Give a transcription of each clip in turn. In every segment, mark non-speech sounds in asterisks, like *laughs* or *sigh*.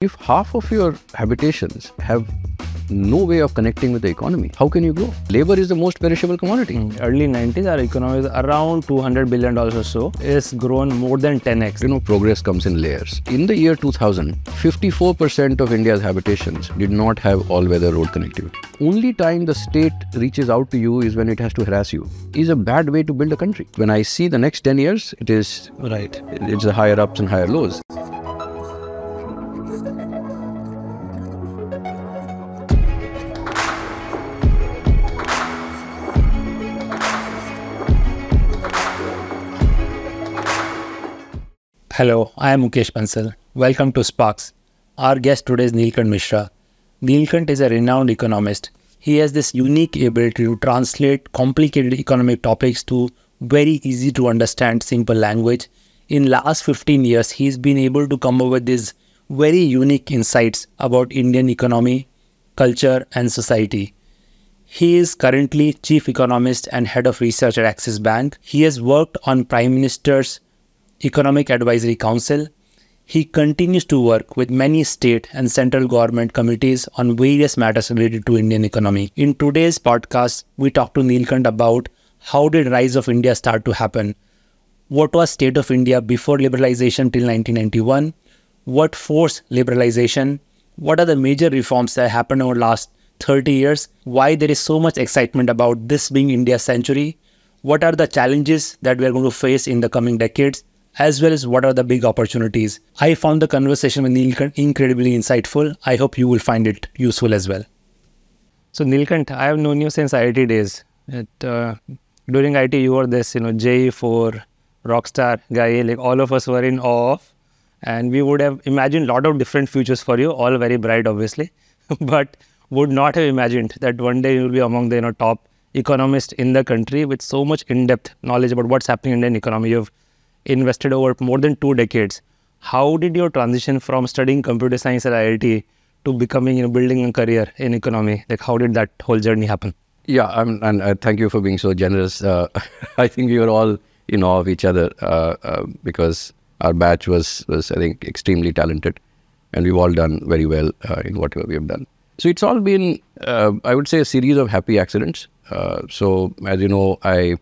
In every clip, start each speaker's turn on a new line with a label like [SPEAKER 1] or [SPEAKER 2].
[SPEAKER 1] If half of your habitations have no way of connecting with the economy, how can you grow? Labor is the most perishable commodity.
[SPEAKER 2] Mm. Early 90s, our economy is around 200 billion dollars or so. It's grown more than 10x.
[SPEAKER 1] You know, progress comes in layers. In the year 2000, 54% of India's habitations did not have all-weather road connectivity. Only time the state reaches out to you is when it has to harass you. Is a bad way to build a country. When I see the next 10 years, it is
[SPEAKER 2] right.
[SPEAKER 1] It's the higher ups and higher lows.
[SPEAKER 2] Hello, I am Mukesh Bansal. Welcome to SparX. Our guest today is Neelkanth Mishra. Neelkanth is a renowned economist. He has this unique ability to translate complicated economic topics to very easy to understand simple language. In last 15 years, he's been able to come up with these very unique insights about Indian economy, culture and society. He is currently chief economist and head of research at Axis Bank. He has worked on Prime Minister's Economic Advisory Council. He continues to work with many state and central government committees on various matters related to Indian economy. In today's podcast, we talk to Neelkanth about how did rise of India start to happen? What was state of India before liberalization till 1991? What forced liberalization? What are the major reforms that happened over last 30 years? Why there is so much excitement about this being India's century? What are the challenges that we are going to face in the coming decades? As well as what are the big opportunities. I found the conversation with Neelkanth incredibly insightful. I hope you will find it useful as well. So Neelkanth, I have known you since IIT days. At, uh, during IT, you were this, you know, J4 rockstar guy. Like all of us were in awe of, and we would have imagined a lot of different futures for you, all very bright, obviously, *laughs* but would not have imagined that one day you will be among the you know top economists in the country with so much in-depth knowledge about what's happening in Indian economy. You've invested over more than two decades. How did your transition from studying computer science at IIT to becoming, you know, building a career in economy? Like, how did that whole journey happen?
[SPEAKER 1] Yeah, I'm, and uh, thank you for being so generous. Uh, *laughs* I think we were all in awe of each other uh, uh, because our batch was, was, I think, extremely talented, and we've all done very well uh, in whatever we have done. So it's all been, uh, I would say, a series of happy accidents. so as you know, I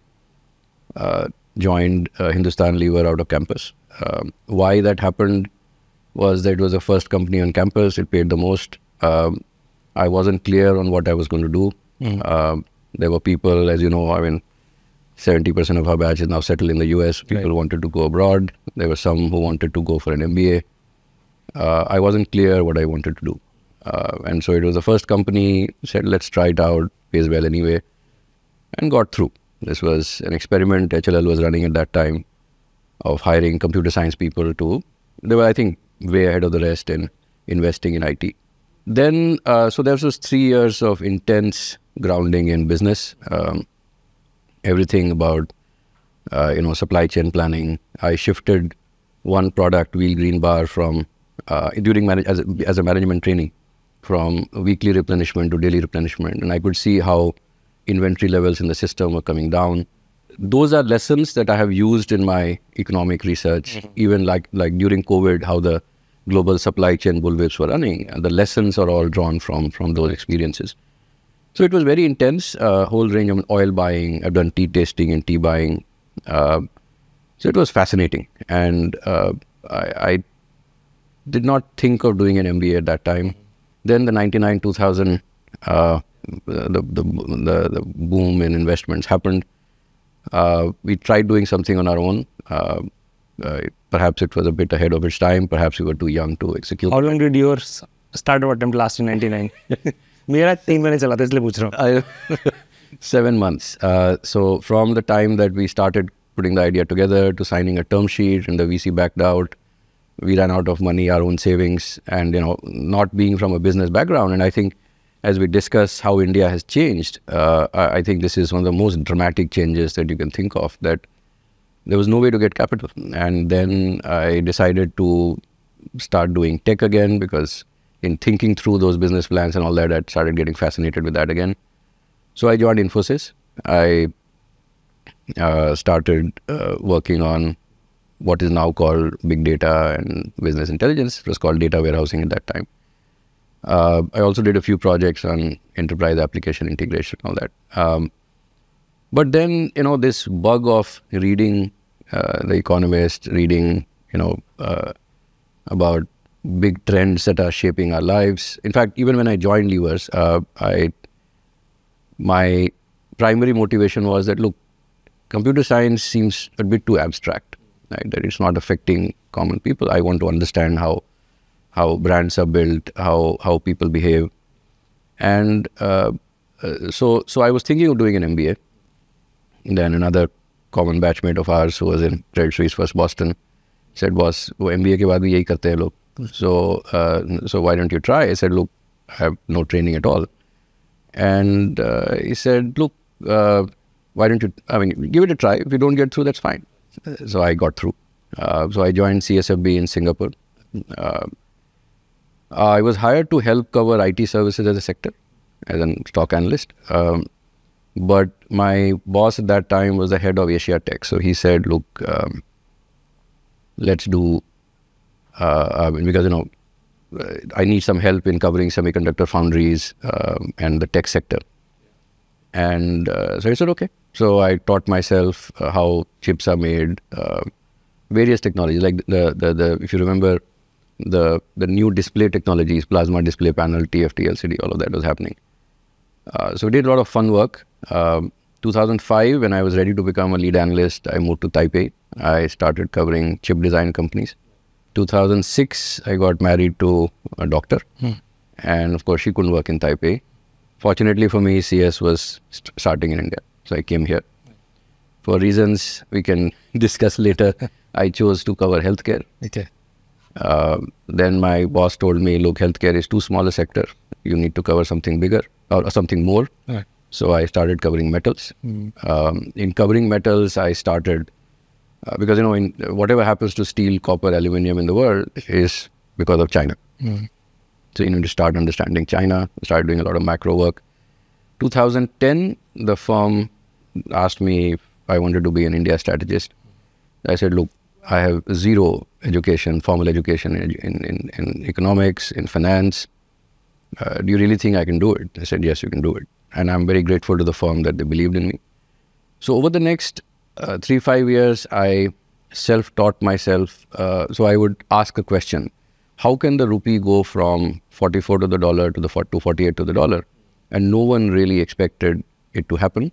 [SPEAKER 1] joined uh, Hindustan Lever out of campus. Um, why that happened was that it was the first company on campus. It paid the most. Um, I wasn't clear on what I was going to do. Mm. Um, there were people, as you know, I mean, 70% of our batch is now settled in the US. People right. wanted to go abroad. There were some who wanted to go for an MBA. Uh, I wasn't clear what I wanted to do. Uh, and so it was the first company, said, let's try it out, pays well anyway, and got through. This was an experiment HLL was running at that time of hiring computer science people to, they were, I think, way ahead of the rest in investing in IT. Then, uh, so there was three years of intense grounding in business, um, everything about, uh, you know, supply chain planning. I shifted one product, Wheel Green Bar, from uh, during manage as a, as a management training, from weekly replenishment to daily replenishment, and I could see how inventory levels in the system were coming down. Those are lessons that I have used in my economic research, mm-hmm. even like like during COVID, how the global supply chain bullwhips were running. And the lessons are all drawn from from those experiences. So it was very intense, uh, whole range of oil buying. I've done tea tasting and tea buying. Uh, so it was fascinating. And uh, I, I, did not think of doing an MBA at that time. Then the 99 2000 uh, the, the, the, the boom in investments happened. Uh, we tried doing something on our own. Uh, uh, perhaps it was a bit ahead of its time. Perhaps we were too young to execute.
[SPEAKER 2] How long did your startup attempt last in 99? *laughs* मेरा तीन महीने चला था इसलिए पूछ रहा हूँ *laughs*
[SPEAKER 1] seven months uh, so from the time that we started putting the idea together to signing a term sheet and the vc backed out we ran out of money our own savings and you know not being from a business background and i think as we discuss how India has changed, uh, I think this is one of the most dramatic changes that you can think of. That there was no way to get capital, and then I decided to start doing tech again because in thinking through those business plans and all that, I started getting fascinated with that again. So I joined Infosys. I uh, started uh, working on what is now called big data and business intelligence. It was called data warehousing at that time. Uh, I also did a few projects on enterprise application integration, all that. Um, but then, you know, this bug of reading uh, The Economist, reading, you know, uh, about big trends that are shaping our lives. In fact, even when I joined Levers, uh, I my primary motivation was that look, computer science seems a bit too abstract, right? That it's not affecting common people. I want to understand how how brands are built, how how people behave, and uh, uh, so so I was thinking of doing an MBA. Then another common batchmate of ours who was in Credit Suisse First Boston said, "Boss, वो MBA के बाद भी यही करते हैं लोग." So uh, so why don't you try? I said, "Look, I have no training at all," and uh, he said, "Look." Uh, why don't you, I mean, give it a try. If you don't get through, that's fine. So I got through. Uh, so I joined CSFB in Singapore. uh, I was hired to help cover IT services as a sector, as a stock analyst. Um, but my boss at that time was the head of Asia Tech. So he said, look, um, let's do, uh, I mean, because, you know, I need some help in covering semiconductor foundries um, and the tech sector. And uh, so I said, okay. So I taught myself uh, how chips are made, uh, various technologies like the, the the if you remember the the new display technologies, plasma display panel, TFT, LCD, all of that was happening. Uh, so we did a lot of fun work. Um, 2005, when I was ready to become a lead analyst, I moved to Taipei. I started covering chip design companies. 2006, I got married to a doctor, hmm. and of course, she couldn't work in Taipei. Fortunately for me, CS was st starting in India. So I came here. For reasons we can *laughs* discuss later, *laughs* I chose to cover healthcare.
[SPEAKER 2] Okay.
[SPEAKER 1] Uh, then my boss told me, look, healthcare is too small a sector. You need to cover something bigger or something more. Right. So I started covering metals. Mm. Um, in covering metals, I started uh, because you know, in whatever happens to steel, copper, aluminium in the world is because of China. Mm. So you need to start understanding China, start doing a lot of macro work. 2010, the firm asked me if I wanted to be an India strategist. I said, look, I have zero education, formal education in, in, in economics, in finance. Uh, do you really think I can do it? I said, yes, you can do it. And I'm very grateful to the firm that they believed in me. So over the next uh, three, five years, I self-taught myself. Uh, so I would ask a question how can the rupee go from 44 to the dollar to the 48 to the dollar? And no one really expected it to happen.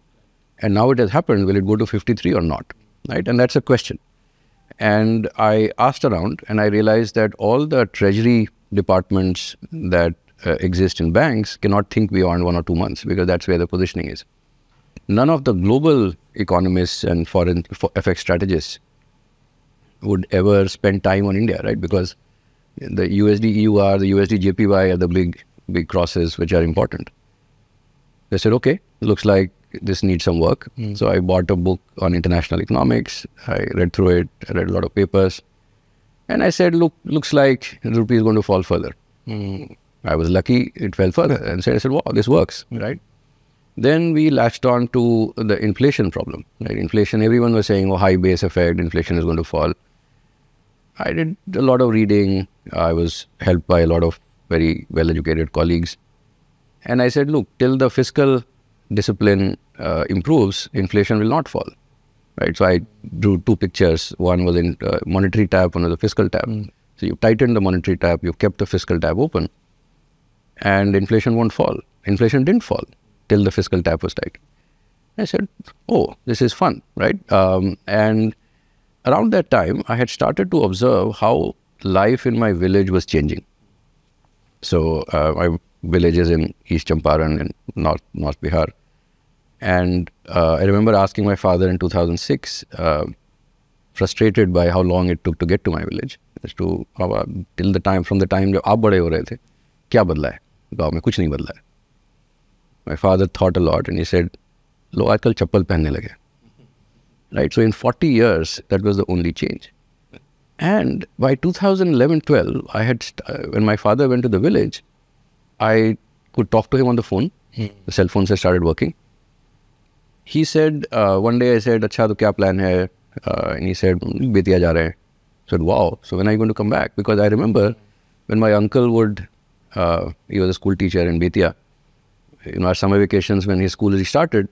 [SPEAKER 1] And now it has happened. Will it go to 53 or not? Right? And that's a question. And I asked around and I realized that all the treasury departments that uh, exist in banks cannot think beyond one or two months because that's where the positioning is. None of the global economists and foreign FX strategists would ever spend time on India, right? Because the USD EUR, the USD JPY are the big big crosses which are important. They said, okay, looks like this needs some work. Mm. So I bought a book on international economics. I read through it. I read a lot of papers, and I said, look, looks like the rupee is going to fall further. Mm. I was lucky; it fell further, and said, I said, wow, this works, mm. right? Then we latched on to the inflation problem. Right? Inflation, everyone was saying, oh, high base effect, inflation is going to fall. I did a lot of reading. I was helped by a lot of very well educated colleagues. And I said, look, till the fiscal discipline uh, improves, inflation will not fall. Right. So I drew two pictures. One was in uh, monetary tab, one was a fiscal tab. Mm. So you tightened the monetary tab, you kept the fiscal tab open, and inflation won't fall. Inflation didn't fall till the fiscal tab was tight. I said, oh, this is fun, right? Um, and around that time, I had started to observe how life in my village was changing. So uh, my village is in East Champaran in North, North Bihar. And uh, I remember asking my father in 2006, uh, frustrated by how long it took to get to my village, as to how, uh, till the time, from the time जब आप बड़े हो रहे थे, क्या बदला है? गाँव में कुछ नहीं बदला है. My father thought a lot and he said, लोग आजकल चप्पल पहनने लगे right? So in 40 years, that was the only change. And by 2011-12, I had uh, when my father went to the village, I could talk to him on the phone. Hmm. The cell phones had started working. He said uh, one day I said, "Acha, to kya plan hai?" Uh, and he said, Betia ja rahe. I said, wow. So when are you going to come back? Because I remember when my uncle would, uh, he was a school teacher in Betia. You know, our summer vacations when his school restarted,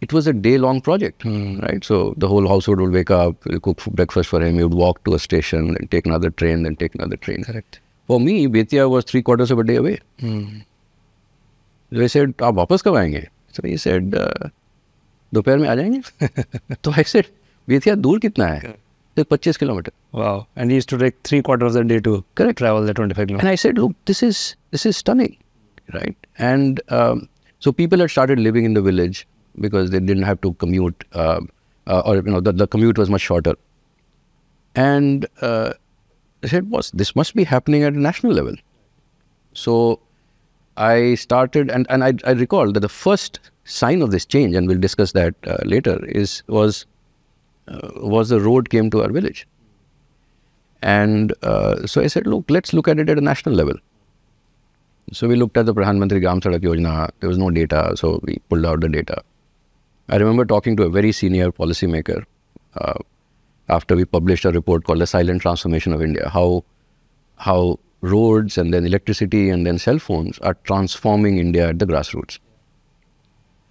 [SPEAKER 1] it was a day-long project, right? So the whole household would wake up, cook breakfast for him. He would walk to a station, then take another train, then take another train.
[SPEAKER 2] Correct.
[SPEAKER 1] For me Bettiah was three quarter से बड्डे away जैसे आप वापस कब आएँगे? Sir ये said दोपहर में आ जाएँगे. *laughs* तो आई सेड बेतिया दूर कितना है? सिर्फ़ पच्चीस kilometre.
[SPEAKER 2] Wow and used to take three quarter of the day to
[SPEAKER 1] correct
[SPEAKER 2] travel twenty five
[SPEAKER 1] and I said look this is this is stunning right and so people had started living in the village because they didn't have to commute और commute was much shorter and I said, "Was this must be happening at a national level?" So I started, and and I, I recall that the first sign of this change, and we'll discuss that uh, later, is was uh, was the road came to our village. And uh, so I said, look, let's look at it at a national level. So we looked at the Pradhan Mantri Gram Sadak Yojana. There was no data, so we pulled out the data. I remember talking to a very senior policymaker uh, after we published a report called "The Silent Transformation of India." How how roads and then electricity and then cell phones are transforming India at the grassroots.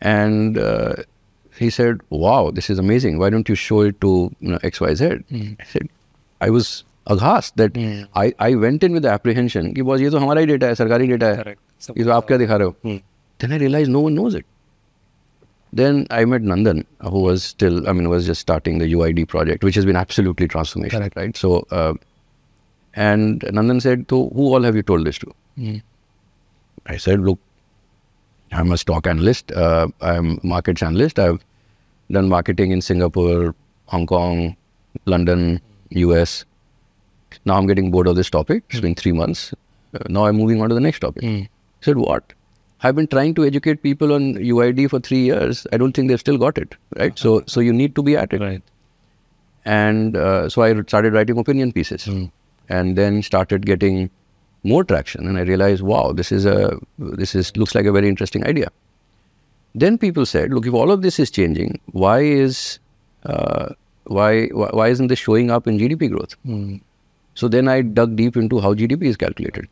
[SPEAKER 1] And uh, he said, "Wow, this is amazing. Why don't you show it to you know, X Y Z?" I said, "I was aghast that I, I went in with the apprehension कि boss ये तो हमारा ही data है सरकारी data है
[SPEAKER 2] Correct. सब
[SPEAKER 1] ये तो आप क्या दिखा रहे हो then I realized no one knows it then I met Nandan who was still I mean was just starting the UID project which has been absolutely transformational
[SPEAKER 2] Correct.
[SPEAKER 1] right so uh, and Nandan said so who all have you told this to I said look I'm a stock analyst uh, I'm markets analyst I've done marketing in Singapore Hong Kong London US now I'm getting bored of this topic. It's been three months. Uh, now I'm moving on to the next topic. I said, what? I've been trying to educate people on UID for three years. I don't think they've still got it, right? So, so you need to be at it.
[SPEAKER 2] Right.
[SPEAKER 1] And uh, so I started writing opinion pieces, and then started getting more traction. And I realized, wow, this is a this is looks like a very interesting idea. Then people said, look, if all of this is changing, why is uh, why, why why isn't this showing up in GDP growth? So then I dug deep into how GDP is calculated.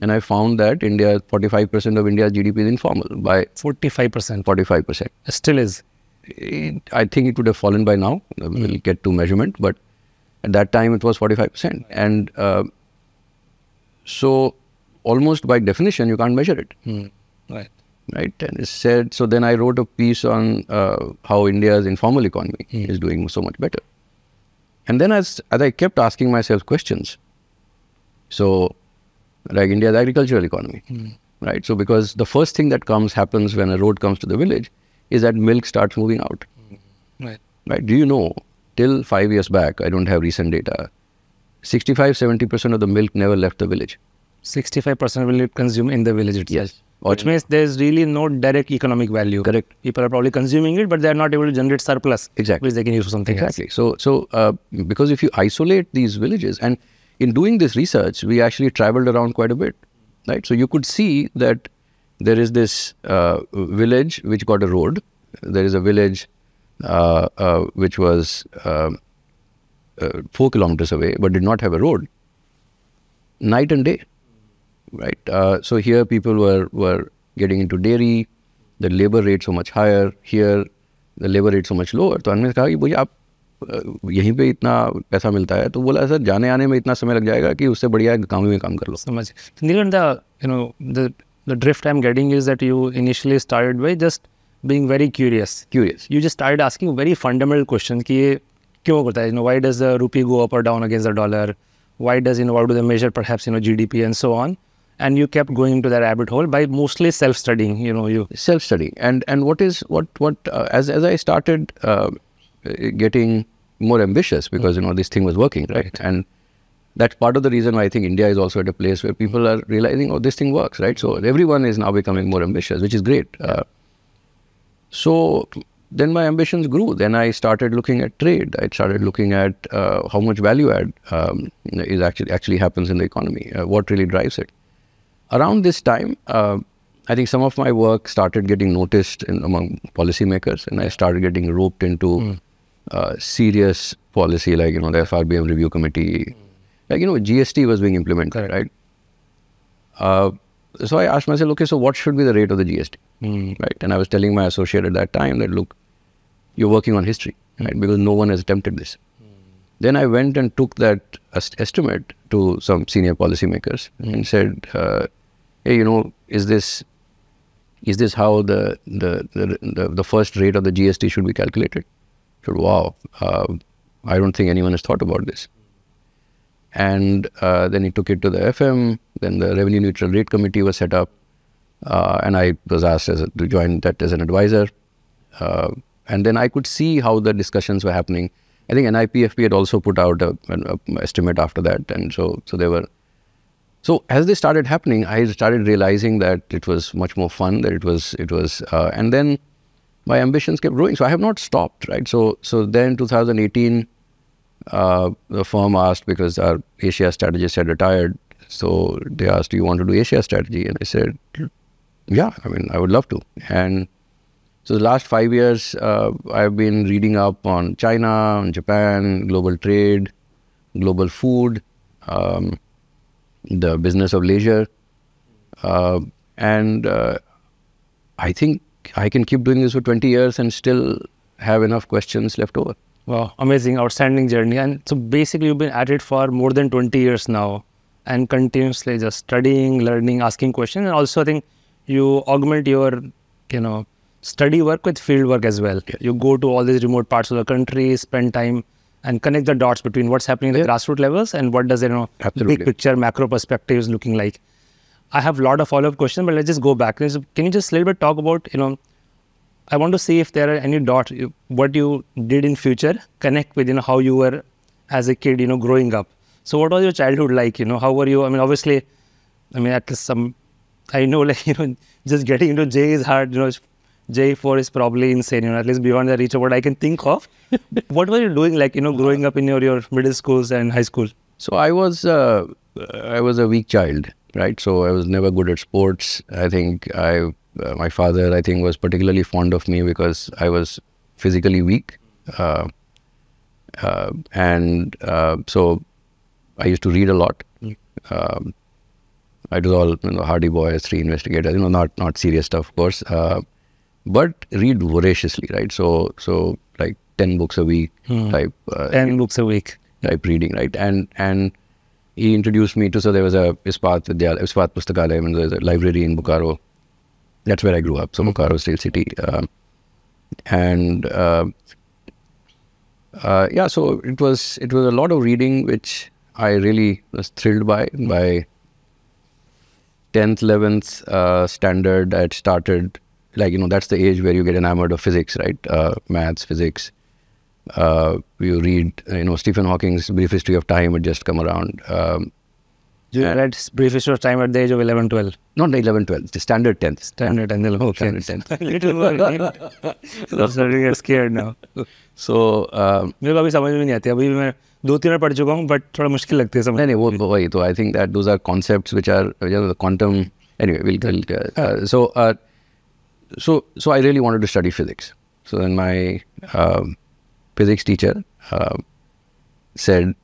[SPEAKER 1] And I found that India, 45% of India's GDP is informal by
[SPEAKER 2] 45%
[SPEAKER 1] 45%.
[SPEAKER 2] still is.
[SPEAKER 1] It, I think it would have fallen by now. Uh, We'll get to measurement. But at that time, it was 45%. And uh, so almost by definition, you can't measure it.
[SPEAKER 2] Right.
[SPEAKER 1] Right. And it said, so then I wrote a piece on uh, how India's informal economy is doing so much better. And then as, as I kept asking myself questions, so like India's agricultural economy, right? So because the first thing that comes happens when a road comes to the village is that milk starts moving out,
[SPEAKER 2] Right.
[SPEAKER 1] right? Do you know, till five years back, I don't have recent data, 65, 70% of the milk never left the village.
[SPEAKER 2] 65% will be consumed in the village itself.
[SPEAKER 1] Yes.
[SPEAKER 2] Which means there's really no direct economic value.
[SPEAKER 1] Correct.
[SPEAKER 2] People are probably consuming it, but they're not able to generate surplus.
[SPEAKER 1] Exactly.
[SPEAKER 2] Which they can use for something
[SPEAKER 1] Exactly. So, so uh, because if you isolate these villages, and in doing this research, we actually traveled around quite a bit, right? So you could see that there is this uh, village which got a road. There is a village uh, uh, which was um uh, four kilometers away but did not have a road. Night and day, right? Uh, so here people were were getting into dairy. The labor rates were much higher. Here the labor rates were much lower. तो हमने कहा कि भैया आप अ, यहीं पे इतना पैसा मिलता है तो बोला सर जाने आने में इतना समय लग जाएगा कि उससे बढ़िया काम में काम कर लो।
[SPEAKER 2] समझ नीलन do know the drift I am getting is that you initially started by just being very curious
[SPEAKER 1] curious
[SPEAKER 2] you just start asking very fundamental question कि ये क्यों करता है? You does the rupee go upper down against the dollar why does in what do the major in G D P and so on and you kept going to that rabbit hole by mostly self studying you know you.
[SPEAKER 1] Self study and and what is what what uh, as as i started uh, getting more ambitious because you know this thing was working right, and that's part of the reason why I think India is also at a place where people are realizing oh this thing works right? So everyone is now becoming more ambitious which is great. Uh, so then my ambitions grew. Then I started looking at trade. I started looking at uh, how much value add um, is actually actually happens in the economy uh, what really drives it. Around this time, uh, I think some of my work started getting noticed in, among policymakers, and I started getting roped into uh, serious policy like you know the FRBM review committee, like you know GST was being implemented, right? Uh, so I asked myself, okay, so what should be the rate of the GST, right? And I was telling my associate at that time that look, you're working on history, right? Because no one has attempted this. Then I went and took that est- estimate to some senior policymakers and said, uh, "Hey, you know, is this is this how the the, the the the first rate of the GST should be calculated?" Said, "Wow, uh, I don't think anyone has thought about this." And uh, then he took it to the FM. Then the revenue neutral rate committee was set up, uh, and I was asked as a, to join that as an advisor. Uh, and then I could see how the discussions were happening. I think NIPFP had also put out an estimate after that, and so so they were. So as they started happening, I started realizing that it was much more fun. That it was it was, uh, and then my ambitions kept growing. So I have not stopped, right? So so then 2018, uh, the firm asked because our Asia strategist had retired. So they asked, "Do you want to do Asia strategy?" And I said, "Yeah, I mean, I would love to." And so the last five years, uh, I've been reading up on China, on Japan, global trade, global food, um, the business of leisure, uh, and uh, I think I can keep doing this for 20 years and still have enough questions left over.
[SPEAKER 2] Wow, amazing, outstanding journey. And so basically, you've been at it for more than 20 years now and continuously just studying, learning, asking questions. And also, I think you augment your, you know, study work with field work as well. You go to all these remote parts of the country, spend time and connect the dots between what's happening at the grassroots levels and what does, you know,
[SPEAKER 1] Absolutely.
[SPEAKER 2] big picture, macro perspectives looking like. I have a lot of follow-up questions, but let's just go back. Can you just a little bit talk about, you know, I want to see if there are any dots, what you did in future, connect with, you know, how you were as a kid, you know, growing up. So what was your childhood like? You know, how were you? I mean, obviously, I mean, at least some, I know, *laughs* like, you know, just getting into JEE is hard, you know, J4 is probably insane, you know, at least beyond the reach of what I can think of. *laughs* what were you doing, like, you know, growing up in your, your middle schools and high school?
[SPEAKER 1] So I was uh, I was a weak child, right? So I was never good at sports. I think I uh, my father I think was particularly fond of me because I was physically weak, uh, uh, and uh, so I used to read a lot. Um, I do all you know, Hardy Boys, Three Investigators, you know, not not serious stuff, of course, uh, but read voraciously, right? So so like ten books a week type. Uh,
[SPEAKER 2] 10 books a week.
[SPEAKER 1] type reading, right? And and he introduced me to so there was a Ispat Ispat Pustakalaya, and there's a library in Bokaro. That's where I grew up. So Bokaro Steel City, um, and uh, uh, yeah, so it was it was a lot of reading which I really was thrilled by. By tenth, eleventh uh, standard, I started like you know that's the age where you get enamored of physics, right? Uh, maths, physics uh, you read, you know, Stephen Hawking's Brief History of Time had just come around. Um,
[SPEAKER 2] You
[SPEAKER 1] Yeah.
[SPEAKER 2] read Brief History of Time at the age of 11, 12.
[SPEAKER 1] not 11, 12, the standard 10th.
[SPEAKER 2] Standard and 11. Okay.
[SPEAKER 1] Standard 10th. *laughs*
[SPEAKER 2] Little more. I'm starting to get scared now.
[SPEAKER 1] So, um,
[SPEAKER 2] मेरे को अभी समझ में नहीं आती अभी भी मैं दो तीन बार पढ़ चुका हूँ बट थोड़ा मुश्किल लगती है समझ
[SPEAKER 1] नहीं नहीं वो वो वही तो I think that those are concepts which are you know, the quantum. Anyway, we'll, we'll uh, uh, so uh, so so I really wanted to study physics. Teacher uh, said,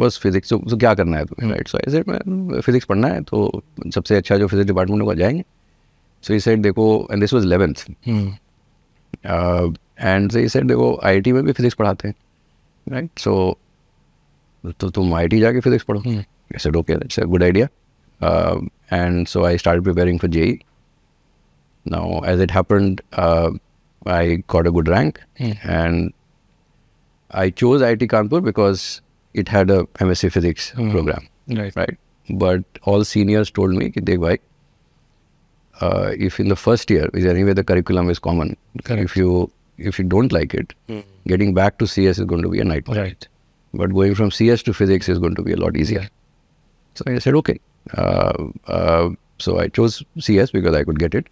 [SPEAKER 1] बस फिजिक्स तो, तो क्या करना है तुम्हें right so ऐसे मैं physics पढ़ना है तो सबसे अच्छा जो फिजिक्स डिपार्टमेंट होगा जाएँगे. सो ही सेड देखो and this was 11th and so ये सेट देखो आईआईटी में भी फिजिक्स पढ़ाते हैं राइट सो तो तुम आईआईटी जाके फिजिक्स पढ़ो. I said okay that's a good idea and so I start preparing for JEE as it happened uh, I got a good rank, mm. and I chose IIT Kanpur because it had a MSc Physics mm. program,
[SPEAKER 2] right?
[SPEAKER 1] Right. But all seniors told me that why. Uh, if in the first year, is anyway the curriculum is common.
[SPEAKER 2] Correct.
[SPEAKER 1] If you if you don't like it, mm. getting back to CS is going to be a nightmare.
[SPEAKER 2] Right.
[SPEAKER 1] But going from CS to physics is going to be a lot easier. So I said okay. Uh, uh, so I chose CS because I could get it.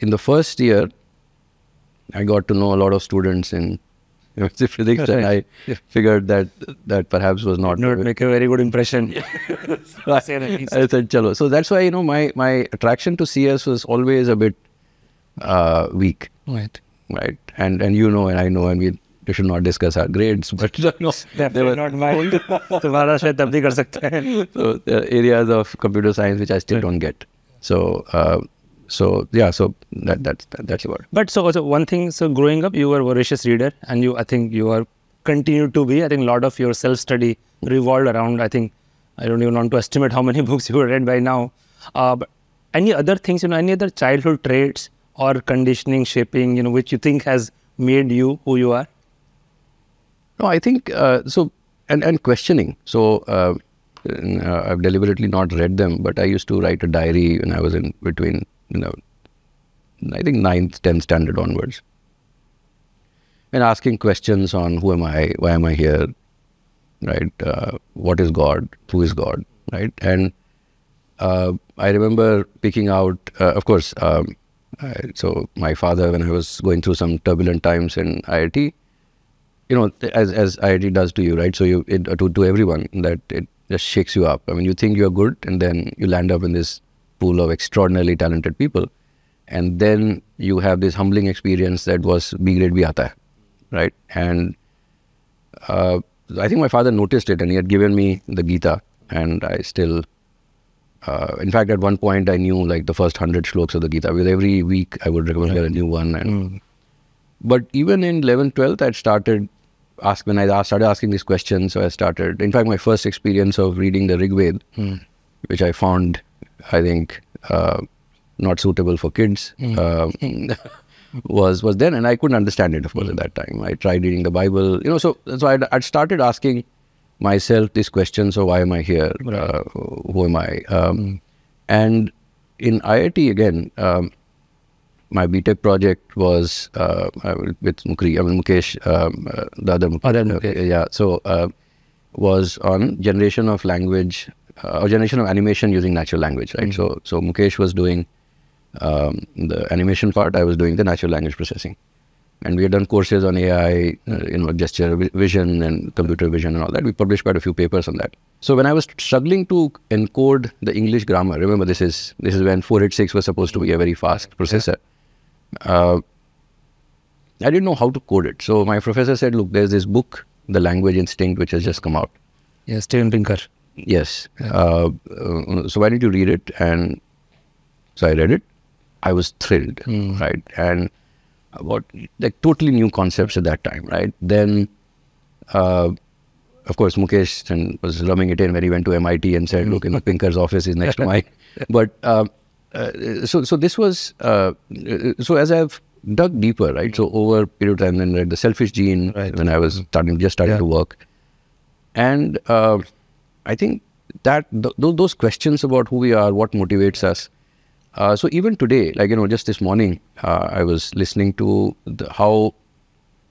[SPEAKER 1] In the first year, I got to know a lot of students in MSc physics, *laughs* and I figured that that perhaps was not.
[SPEAKER 2] not make a very good impression *laughs* *laughs*
[SPEAKER 1] I said, chalo. So that's why you know my my attraction to CS was always a bit uh, weak.
[SPEAKER 2] right
[SPEAKER 1] right? And and you know, and I know, and we, we should not discuss our grades, but no,
[SPEAKER 2] Definitely
[SPEAKER 1] were-
[SPEAKER 2] not mine. तुम्हारा शायद तब भी कर सकते हैं
[SPEAKER 1] so there are areas of computer science which I still don't get. So uh, so yeah, so that that's that, that's about. it.
[SPEAKER 2] But so, so one thing, so growing up, you were a voracious reader, and you, I think, you are continued to be. I think a lot of your self study revolved around. I think I don't even want to estimate how many *laughs* books you have read by now. Uh, but any other things, you know, any other childhood traits or conditioning, shaping, you know, which you think has made you who you are?
[SPEAKER 1] No, I think uh, so, and and questioning. So uh, uh, I've deliberately not read them, but I used to write a diary when I was in between, you know, I think ninth, tenth standard onwards, and asking questions on who am I, why am I here, right? Uh, what is God? Who is God? Right? And uh, I remember picking out, uh, of course. Um, I, so my father, when I was going through some turbulent times in IIT, you know, as as IIT does to you, right? So you it, to to everyone that it just shakes you up. I mean, you think you're good, and then you land up in this pool of extraordinarily talented people, and then you have this humbling experience that was B grade bhi aata hai, right? And uh, I think my father noticed it, and he had given me the Gita, and I still. Uh, in fact, at one point, I knew like the first hundred shloks of the Gita because every week I would remember a new one, and but even in 11th 12th i started ask when i asked, started asking these questions so i started in fact my first experience of reading the rig ved which i found i think uh, not suitable for kids uh, *laughs* was was then and i couldn't understand it of course at that time i tried reading the bible you know so so i'd, I'd started asking myself these questions of why am i here uh, who am i um, and in iit again um, my BTech project was uh, uh, with Mukri, I mean Mukesh, um, uh, the other Mukesh.
[SPEAKER 2] Other
[SPEAKER 1] uh,
[SPEAKER 2] Mukesh.
[SPEAKER 1] yeah. So uh, was on generation of language uh, or generation of animation using natural language, right? So so Mukesh was doing um, the animation part. I was doing the natural language processing, and we had done courses on AI, uh, you know, gesture vi- vision and computer vision and all that. We published quite a few papers on that. So when I was struggling to encode the English grammar, remember this is this is when 486 was supposed to be a very fast processor uh, I didn't know how to code it. So my professor said, "Look, there's this book, The Language Instinct, which has just come out.
[SPEAKER 2] Yeah, Steven Pinker.
[SPEAKER 1] Yes. Uh, uh, so why did you read it?" And so I read it. I was thrilled, right? And about like totally new concepts at that time, right? Then, uh, of course, Mukesh and was rubbing it in when he went to MIT and said, "Look, you *laughs* know, Pinker's office is next to mine." *laughs* But uh, uh, so, so this was uh, so as I've dug deeper, right? So over a period of time, then read the Selfish Gene
[SPEAKER 2] Right.
[SPEAKER 1] when I was starting, just starting
[SPEAKER 2] Yeah.
[SPEAKER 1] to work, and uh, I think that th- th- those questions about who we are, what motivates us. Uh, so even today, like you know, just this morning, uh, I was listening to the, how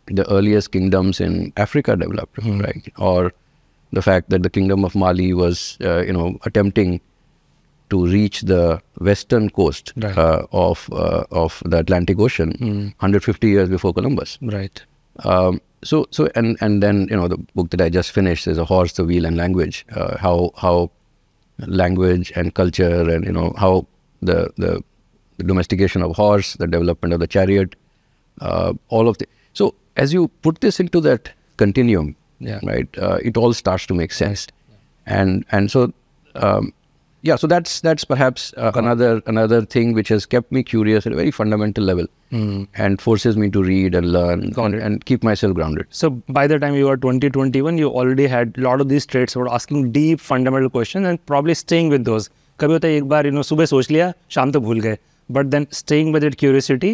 [SPEAKER 1] the earliest kingdoms in Africa developed, right? Or the fact that the kingdom of Mali was, uh, you know, attempting to reach the western coast
[SPEAKER 2] Right.
[SPEAKER 1] uh, of uh, of the Atlantic Ocean 150 years before Columbus.
[SPEAKER 2] Right.
[SPEAKER 1] Um, so so and and then you know the book that I just finished is a horse, the wheel, and language. Uh, how how language and culture and you know how the the, the domestication of horse, the development of the chariot, uh, all of the so as you put this into that continuum,
[SPEAKER 2] Yeah.
[SPEAKER 1] right, uh, it all starts to make sense, and and so. Um, yeah, so that's that's perhaps uh, another another thing which has kept me curious at a very fundamental level, and forces me to read and learn and, and keep myself grounded.
[SPEAKER 2] So by the time you were 20, 21, you already had a lot of these traits about asking deep fundamental questions and probably staying with those. कभी होता है एक बार you know सुबह सोच लिया शाम तक भूल गए but then staying with it curiosity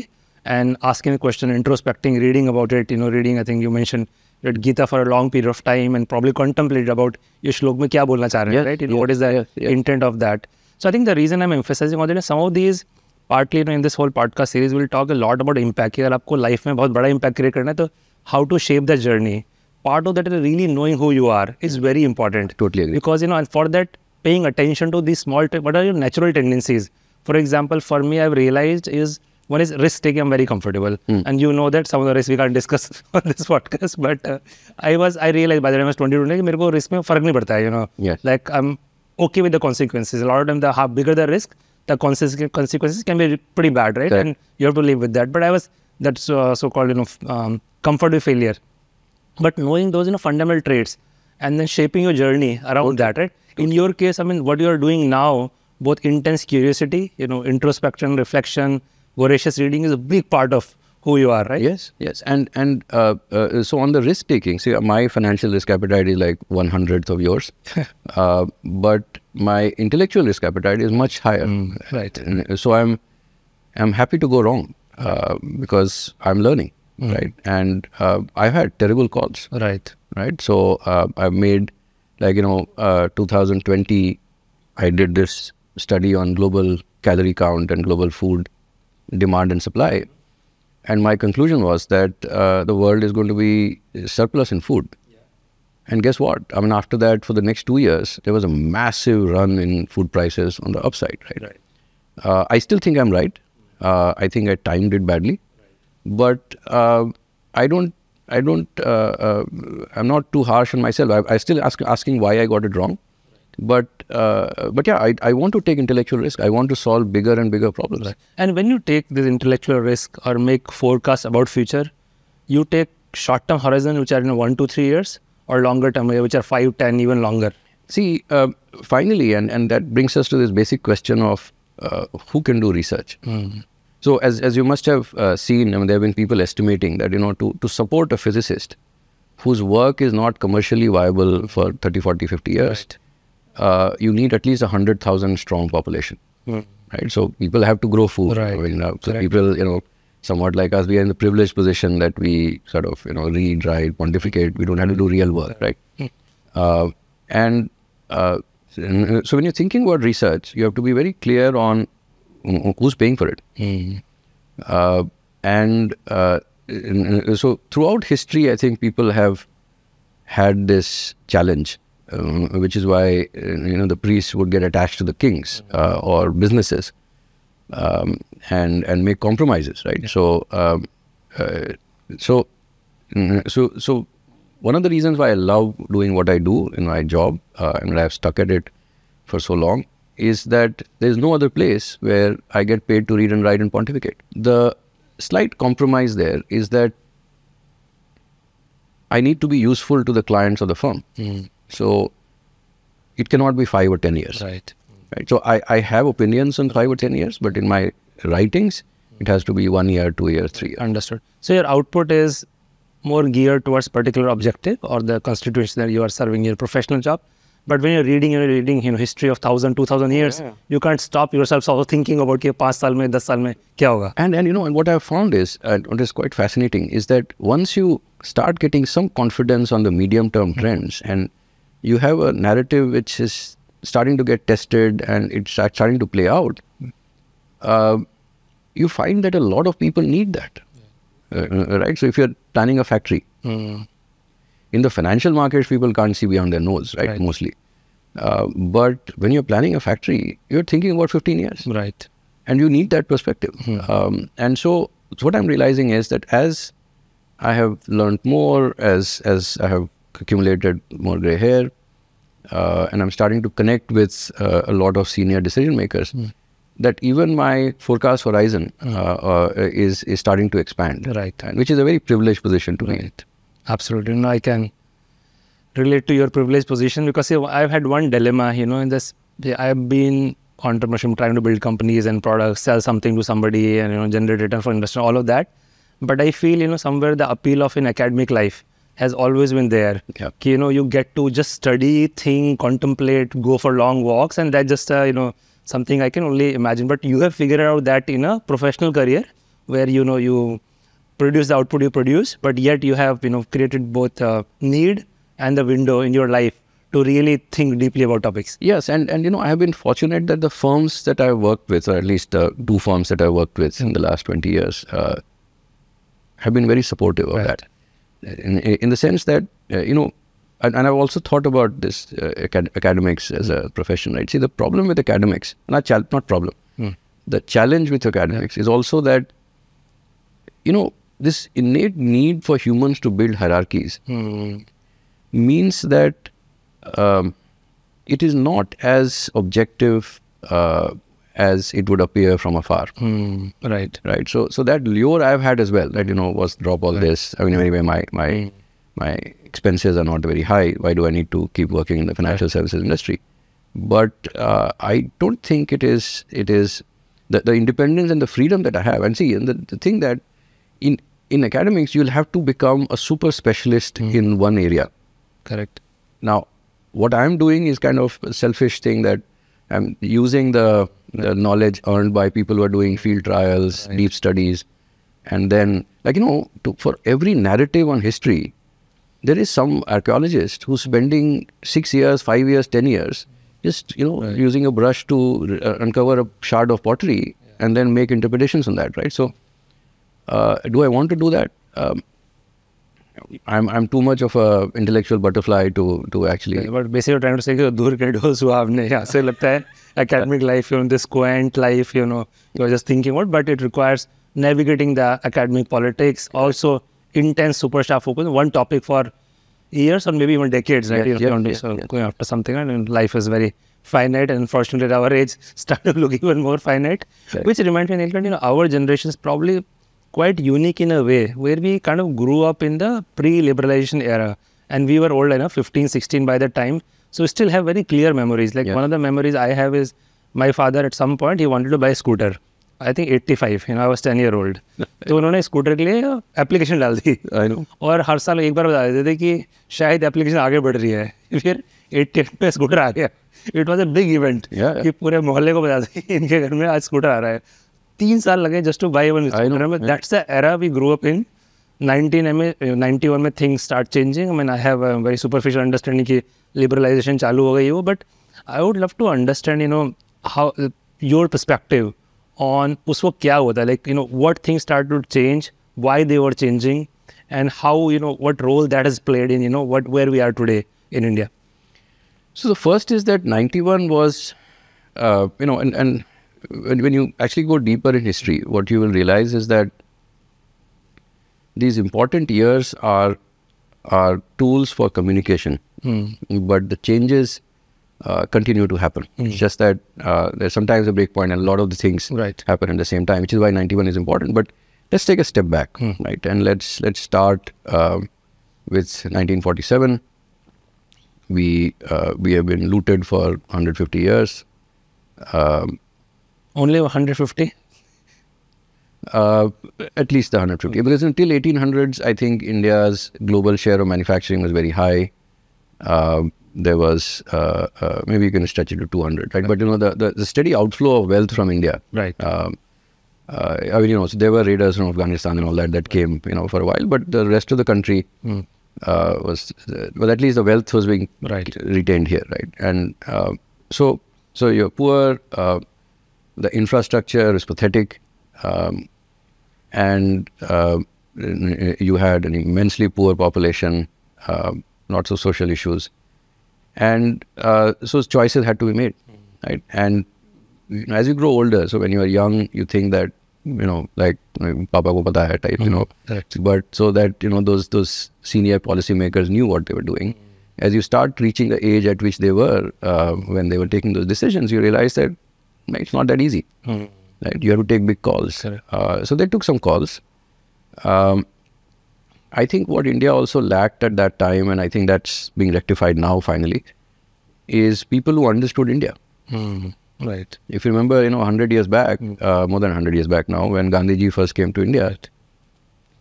[SPEAKER 2] and asking a question introspecting reading about it you know reading I think you mentioned read Gita for a long period of time and probably contemplated about ये श्लोक में क्या बोलना चाह रहे हैं
[SPEAKER 1] Yes,
[SPEAKER 2] right you know
[SPEAKER 1] yes,
[SPEAKER 2] what is the
[SPEAKER 1] yes, yes.
[SPEAKER 2] intent of that so I think the reason I'm emphasizing on it is some of these partly you know, in this whole podcast series we'll talk a lot about impact कि अगर आपको life में बहुत बड़ा impact create करना है तो how to shape the journey part of that is really knowing who you are is very important
[SPEAKER 1] Totally agree.
[SPEAKER 2] because you know and for that paying attention to these small te- what are your natural tendencies for example for me i've realized is one is risk taking i'm very comfortable and you know that some of the risks we can't discuss *laughs* on this podcast but uh, i was i realized by the time i was 22 कि मेरे को risk में फर्क नहीं पड़ता है you know
[SPEAKER 1] Yes.
[SPEAKER 2] like i'm okay with the consequences a lot of them the how bigger the risk the consequences consequences can be pretty bad right
[SPEAKER 1] Correct.
[SPEAKER 2] and you have to live with that but i was that's uh, so-called you know f- um, comfort with failure, but knowing those you know fundamental traits and then shaping your journey around that, right? In your case, I mean, what you are doing now, both intense curiosity, you know, introspection, reflection, voracious reading is a big part of who you are, right?
[SPEAKER 1] Yes, yes, and and uh, uh, so on the risk taking, see, my financial risk appetite is like one hundredth of yours, *laughs* uh, but my intellectual risk appetite is much higher.
[SPEAKER 2] right.
[SPEAKER 1] And so I'm I'm happy to go wrong uh, because I'm learning, right? And uh, I've had terrible calls,
[SPEAKER 2] Right.
[SPEAKER 1] right? So uh, I've made like you know uh, 2020, I did this study on global calorie count and global food demand and supply, and my conclusion was that uh, the world is going to be surplus in food. And guess what? I mean, after that, for the next two years, there was a massive run in food prices on the upside, right?
[SPEAKER 2] Right.
[SPEAKER 1] Uh, I still think I'm right. Uh, I think I timed it badly, but uh, I don't. I don't. Uh, uh, I'm not too harsh on myself. I, I still ask asking why I got it wrong, but uh, but yeah, I, I want to take intellectual risk. I want to solve bigger and bigger problems.
[SPEAKER 2] And when you take this intellectual risk or make forecasts about future, you take short-term horizon, which are you know one to three years, or longer term, which are five, ten, even longer.
[SPEAKER 1] See, uh, finally, and, and that brings us to this basic question of uh, who can do research. So, as, as you must have uh, seen, I mean, there have been people estimating that, you know, to, to support a physicist whose work is not commercially viable for 30, 40, 50 years, uh, you need at least a 100,000 strong population, right? So, people have to grow food.
[SPEAKER 2] Right.
[SPEAKER 1] I mean, uh, so people, you know, somewhat like us, we are in the privileged position that we sort of, you know, read, write, pontificate. We don't have to do real work, right? Uh, and uh, and, so when you're thinking about research, you have to be very clear on mm, who's paying for it. Uh, and uh, so throughout history, I think people have had this challenge, um, which is why uh, you know the priests would get attached to the kings uh, or businesses um, and and make compromises, right? So um, uh, so mm, so so one of the reasons why I love doing what I do in my job uh, and I've stuck at it for so long is that there's no other place where I get paid to read and write and pontificate. The slight compromise there is that I need to be useful to the clients of the firm. So it cannot be five or ten years.
[SPEAKER 2] Right.
[SPEAKER 1] Right. So I, I have opinions on five or ten years, but in my writings, it has to be one year, two years, three years.
[SPEAKER 2] Understood. So your output is more geared towards particular objective or the constituency that you are serving your professional job. But when you're reading, you're reading, you know, history of thousand, two thousand years, you can't stop yourself also thinking about कि पाँच साल में, दस साल में क्या होगा.
[SPEAKER 1] And and you know, and what I've found is, and what is quite fascinating, is that once you start getting some confidence on the medium term trends, and you have a narrative which is starting to get tested and it's start- starting to play out, uh, you find that a lot of people need that, Uh, uh, right? So if you're planning a factory, in the financial markets, people can't see beyond their nose, right?
[SPEAKER 2] Right.
[SPEAKER 1] Mostly. Uh, but when you're planning a factory, you're thinking about 15 years
[SPEAKER 2] Right.
[SPEAKER 1] and you need that perspective. Um, and so, so what I'm realizing is that as I have learned more, as as I have accumulated more gray hair, uh, and I'm starting to connect with uh, a lot of senior decision makers, that even my forecast horizon uh, uh, is is starting to expand,
[SPEAKER 2] Right.
[SPEAKER 1] which is a very privileged position to be in.
[SPEAKER 2] Absolutely. You know, I can relate to your privileged position because see, I've had one dilemma, you know, in this, I've been entrepreneurship, trying to build companies and products, sell something to somebody and, you know, generate return for investor, all of that. But I feel, you know, somewhere the appeal of an academic life has always been there.
[SPEAKER 1] Yeah.
[SPEAKER 2] You know, you get to just study, think, contemplate, go for long walks, and that's just, uh, you know, something I can only imagine. But you have figured out that in a professional career where, you know, you produce the output you produce, but yet you have you know created both uh, need and the window in your life to really think deeply about topics.
[SPEAKER 1] Yes, and, and you know, I have been fortunate that the firms that I worked with, or at least uh, two firms that I worked with in the last 20 years, uh, have been very supportive of
[SPEAKER 2] Right.
[SPEAKER 1] that. In, in the sense that, uh, you know, and, and I've also thought about this uh, acad- academics as a profession, right? See, the problem with academics, not, not problem, the challenge with academics is also that, you know, this innate need for humans to build hierarchies means that um, it is not as objective uh, as it would appear from afar.
[SPEAKER 2] Hmm. Right.
[SPEAKER 1] Right. So so that lure I've had as well. That you know was drop all this. I mean anyway my my
[SPEAKER 2] Hmm.
[SPEAKER 1] my expenses are not very high. Why do I need to keep working in the financial services industry? But uh, I don't think it is it is the, the independence and the freedom that I have. And see, and the, the thing that in in academics you'll have to become a super specialist in one area.
[SPEAKER 2] Correct.
[SPEAKER 1] Now, what I'm doing is kind of a selfish thing that I'm using the, the knowledge earned by people who are doing field trials, deep studies, and then, like, you know, to, for every narrative on history, there is some archaeologist who's spending six years, five years, ten years, just, you know, using a brush to uh, uncover a shard of pottery and then make interpretations on that, right? So, uh, do I want to do that? Um, I'm I'm too much of a intellectual butterfly to to actually.
[SPEAKER 2] But basically, you're trying to say कि दूर के ढोल सुहावने यहाँ से लगता है academic life, you know, this quaint life, you know, you're just thinking about, but it requires navigating the academic politics, also intense superstar focus, one topic for years or maybe even decades, right?
[SPEAKER 1] Yes,
[SPEAKER 2] you know,
[SPEAKER 1] yes,
[SPEAKER 2] so
[SPEAKER 1] yes, yes.
[SPEAKER 2] going after something, and life is very finite, and unfortunately, at our age, *laughs* started looking even more finite.
[SPEAKER 1] Correct.
[SPEAKER 2] Which reminds me, Nilkant, you know, our generation is probably quite unique in a way where we kind of grew up in the pre-liberalization era and we were old enough 15 16 by the time so we still have very clear memories like
[SPEAKER 1] Yeah.
[SPEAKER 2] one of the memories i have is my father at some point he wanted to buy a scooter i think 85 you know i was 10 year old तो उन्होंने scooter के लिए application डाल दी
[SPEAKER 1] I know.
[SPEAKER 2] और हर साल एक बार बता देते थे कि शायद एप्लीकेशन आगे बढ़ रही है फिर 88 में स्कूटर आ गया it was a
[SPEAKER 1] big event.
[SPEAKER 2] कि पूरे मोहल्ले को बता दें इनके घर में आज स्कूटर आ रहा है तीन साल लगे just
[SPEAKER 1] to buy
[SPEAKER 2] one that's the era we grow up in 19 में 91 में things start changing I mean I have very superficial understanding कि लिबरलाइजेशन चालू हो गई वो but I would love to understand you know how your perspective on उस वक्त क्या होता है? Like you know what things start to change why they were changing and how you know what role that is played in you know what where we are today in India
[SPEAKER 1] so the first is that 91 was, uh, you know, and, and when, when you actually go deeper in history, what you will realize is that these important years are are tools for communication, but the changes uh, continue to happen. It's just that uh, there's sometimes a break point, and a lot of the things
[SPEAKER 2] Right.
[SPEAKER 1] happen at the same time, which is why 91 is important. But let's take a step back, right, and let's let's start um, with 1947 we uh, we have been looted for 150 years. Um,
[SPEAKER 2] only 150
[SPEAKER 1] uh, at least 150 because until 1800s i think india's global share of manufacturing was very high. Uh, there was uh, uh maybe you can stretch it to 200 right, but you know the, the, the, steady outflow of wealth from india
[SPEAKER 2] right.
[SPEAKER 1] Um, uh, i mean you know so there were raiders from afghanistan and all that that came you know for a while but the rest of the country mm. was well at least the wealth was being
[SPEAKER 2] right.
[SPEAKER 1] retained here right? And so so you're poor the infrastructure is pathetic, um, and uh, you had an immensely poor population, uh, lots of social issues, and uh, so choices had to be made, right? And you know, as you grow older, so when you are young, you think that you know, like Papa ko pata hai type, you know.
[SPEAKER 2] Correct.
[SPEAKER 1] But so that you know those those senior policymakers knew what they were doing. As you start reaching the age at which they were uh, when they were taking those decisions, you realize that it's not that easy. Right? You have to take big calls. Uh, so they took some calls. Um, I think what India also lacked at that time, and I think that's being rectified now finally, is people who understood India.
[SPEAKER 2] Right.
[SPEAKER 1] If you remember, you know, 100 years back, uh, more than 100 years back now, when Gandhiji first came to India,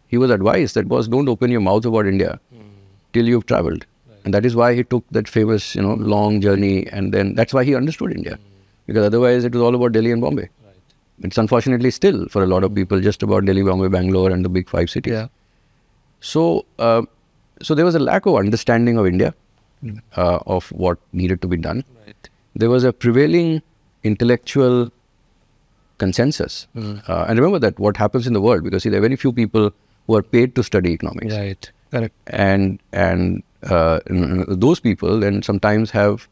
[SPEAKER 1] he was advised that was don't open your mouth about India till you've traveled. And that is why he took that famous, you know, long journey. And then that's why he understood India. Because otherwise it was all about Delhi and Bombay. It's unfortunately still for a lot of people just about Delhi, Bombay, Bangalore, and the big five cities.
[SPEAKER 2] Yeah.
[SPEAKER 1] So, uh, so there was a lack of understanding of India, uh, of what needed to be done.
[SPEAKER 2] Right.
[SPEAKER 1] There was a prevailing intellectual consensus. Uh, and remember that what happens in the world, because see, there are very few people who are paid to study economics,
[SPEAKER 2] Right. Correct.
[SPEAKER 1] and and uh, those people then sometimes have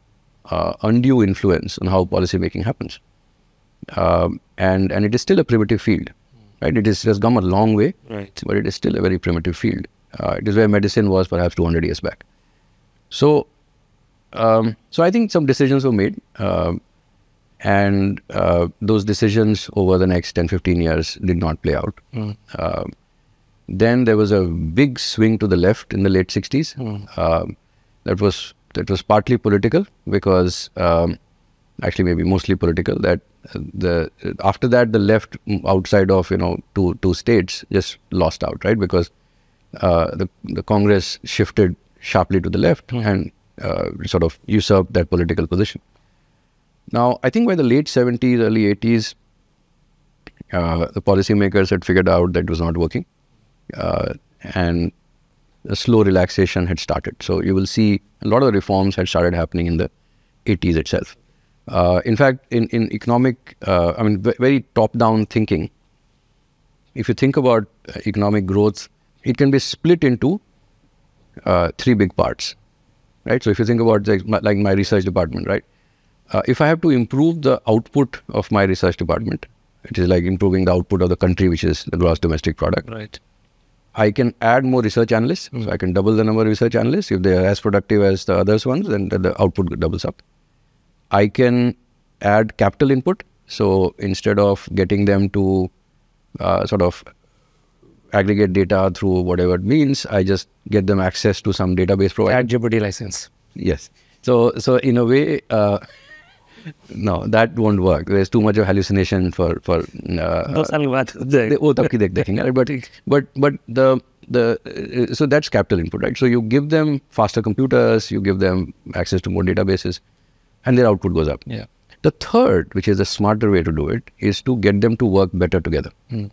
[SPEAKER 1] uh, undue influence on how policy making happens. Um, and and it is still a primitive field, right? It is it has come a long way,
[SPEAKER 2] Right.
[SPEAKER 1] but it is still a very primitive field. Uh, it is where medicine was perhaps 200 years back. So, um, so I think some decisions were made, um, and uh, those decisions over the next 10, 15 years did not play out. Uh, then there was a big swing to the left in the late 60s. Um, that was that was partly political because um, actually maybe mostly political. That the after that the left mm, outside of you know two two states just lost out right because uh, the the Congress shifted sharply to the left and uh, sort of usurped that political position. Now I think by the late 70s, early 80s, uh, the policymakers had figured out that it was not working, uh, and a slow relaxation had started. So you will see a lot of the reforms had started happening in the 80s itself. Uh, in fact, in in economic, uh, I mean, ve- very top-down thinking. If you think about uh, economic growth, it can be split into uh, three big parts, right? So if you think about my, like my research department, right? Uh, if I have to improve the output of my research department, it is like improving the output of the country, which is the gross domestic product.
[SPEAKER 2] Right.
[SPEAKER 1] I can add more research analysts. So I can double the number of research analysts. If they are as productive as the others ones, then the- the output doubles up. I can add capital input. So instead of getting them to uh, sort of aggregate data through whatever it means, I just get them access to some database provider.
[SPEAKER 2] Add ChatGPT license.
[SPEAKER 1] Yes. So so in a way, uh, no, that won't work. There's too much of hallucination for for. Uh, oh, but but but the the uh, so that's capital input, right? So you give them faster computers, you give them access to more databases, and their output goes up.
[SPEAKER 2] Yeah.
[SPEAKER 1] The third, which is a smarter way to do it, is to get them to work better together. Mm.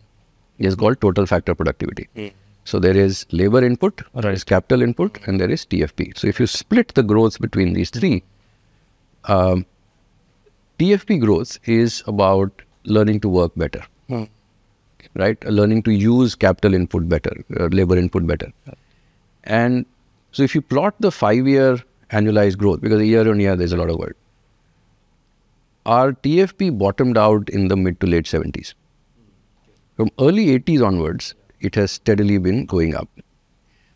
[SPEAKER 1] It's called total factor productivity. Mm. So there is labor input, right. there is capital input, and there is TFP. So if you split the growth between these three, um, tfp growth is about learning to work better right? Learning to use capital input better, uh, labor input better. And so if you plot the five year annualized growth, because year on year there's a lot of work, our TFP bottomed out in the mid to late 70s. From early 80s onwards, it has steadily been going up.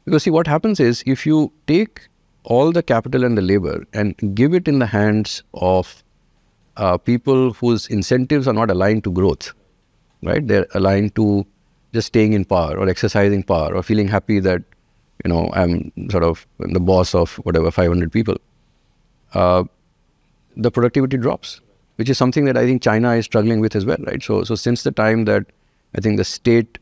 [SPEAKER 1] Because see, what happens is if you take all the capital and the labor and give it in the hands of uh, people whose incentives are not aligned to growth, right? They're aligned to just staying in power or exercising power or feeling happy that, you know, I'm sort of the boss of whatever 500 people. Uh, the productivity drops, which is something that I think China is struggling with as well, right? So, so since the time that I think the state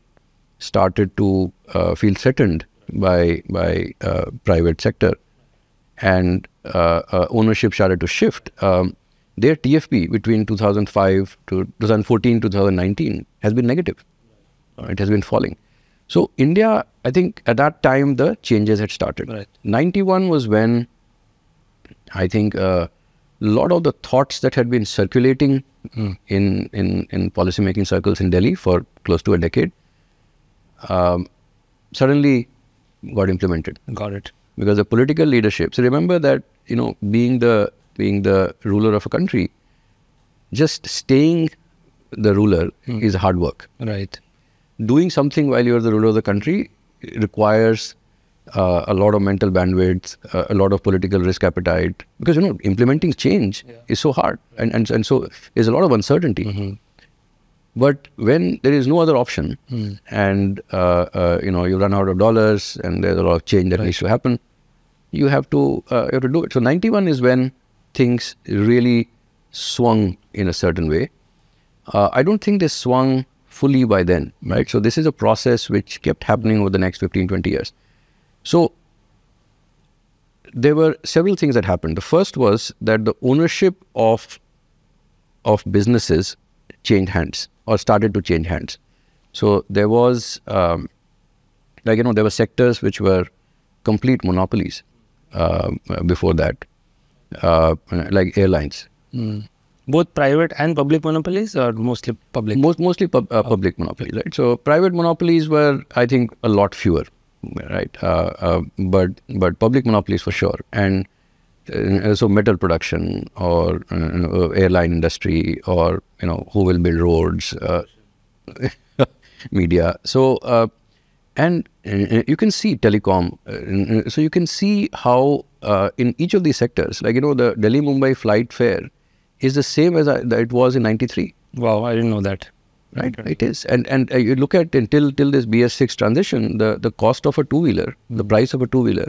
[SPEAKER 1] started to uh, feel threatened by by uh, private sector, and uh, uh, ownership started to shift. Um, their TFP between 2005 to 2014 2019 has been negative. Uh, it has been falling. So India, I think at that time the changes had started.
[SPEAKER 2] Right.
[SPEAKER 1] 91 was when I think a lot of the thoughts that had been circulating in, in, in policymaking circles in Delhi for close to a decade um, suddenly got implemented
[SPEAKER 2] Got it.
[SPEAKER 1] because the political leadership. So remember that you know being the being the ruler of a country, just staying the ruler is hard work.
[SPEAKER 2] Right.
[SPEAKER 1] Doing something while you're the ruler of the country requires uh, a lot of mental bandwidth, uh, a lot of political risk appetite. Because you know implementing change is so hard, and, and and so there's a lot of uncertainty. But when there is no other option, and uh, uh, you know you run out of dollars, and there's a lot of change that needs to happen, you have to uh, you have to do it. So 91 is when things really swung in a certain way. Uh, I don't think they swung fully by then, right? So this is a process which kept happening over the next 15, 20 years. So there were several things that happened. The first was that the ownership of of businesses changed hands or started to change hands. So there was, um, like you know, there were sectors which were complete monopolies uh, before that, uh, like airlines.
[SPEAKER 2] Both private and public monopolies, or mostly public?
[SPEAKER 1] Most mostly pub, uh, public monopolies, right? So private monopolies were, I think, a lot fewer, right? Uh, uh, but but public monopolies for sure, and uh, so metal production or uh, airline industry or you know who will build roads, uh, *laughs* media. So uh, and uh, you can see telecom. Uh, so you can see how uh, in each of these sectors, like you know, the Delhi Mumbai flight fare is the same as I, it was in 93
[SPEAKER 2] Wow, I didn't know that.
[SPEAKER 1] right it is. And and uh, you look at until till this bs6 transition the the cost of a two wheeler the price of a two wheeler